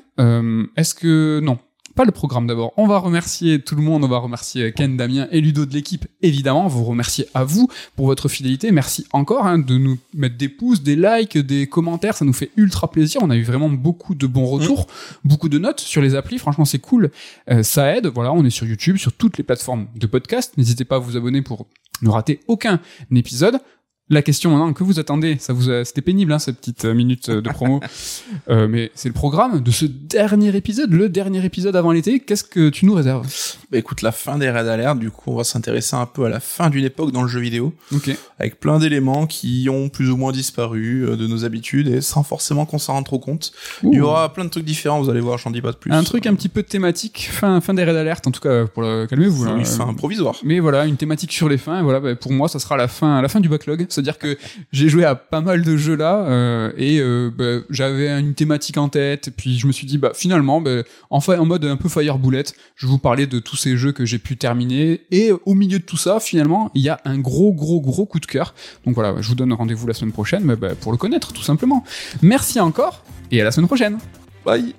Est-ce que non pas le programme d'abord. On va remercier tout le monde, on va remercier Ken, Damien et Ludo de l'équipe, évidemment. Vous remercier à vous pour votre fidélité. Merci encore hein, de nous mettre des pouces, des likes, des commentaires. Ça nous fait ultra plaisir. On a eu vraiment beaucoup de bons retours, beaucoup de notes sur les applis. Franchement, c'est cool. Euh, ça aide. Voilà, on est sur YouTube, sur toutes les plateformes de podcast. N'hésitez pas à vous abonner pour ne rater aucun épisode. La question maintenant que vous attendez, ça vous a- c'était pénible hein, cette petite euh, minute euh, de promo, <laughs> Euh, mais c'est le programme de ce dernier épisode, le dernier épisode avant l'été. Qu'est-ce que tu nous réserves?
Bah, écoute, la fin des Red Alert, du coup, on va s'intéresser un peu à la fin d'une époque dans le jeu vidéo, avec plein d'éléments qui ont plus ou moins disparu euh, de nos habitudes, et sans forcément qu'on s'en rende trop compte. Il y aura plein de trucs différents, vous allez voir, j'en dis pas de plus.
un truc un petit peu thématique, fin, fin des Red Alert, en tout cas pour le calmez-vous.
Oui,
là.
fin provisoire.
Mais voilà, une thématique sur les fins. Et voilà, bah, pour moi, ça sera la fin, la fin du backlog. C'est-à-dire que j'ai joué à pas mal de jeux là, euh, et euh, bah, j'avais une thématique en tête. Puis je me suis dit, bah finalement, bah, en, fa- en mode un peu fire bullet, je vous parler de tous jeux que j'ai pu terminer. Et au milieu de tout ça, finalement, il y a un gros, gros, gros coup de cœur. Donc voilà, je vous donne rendez-vous la semaine prochaine, bah, bah, pour le connaître, tout simplement. Merci encore, et à la semaine prochaine.
Bye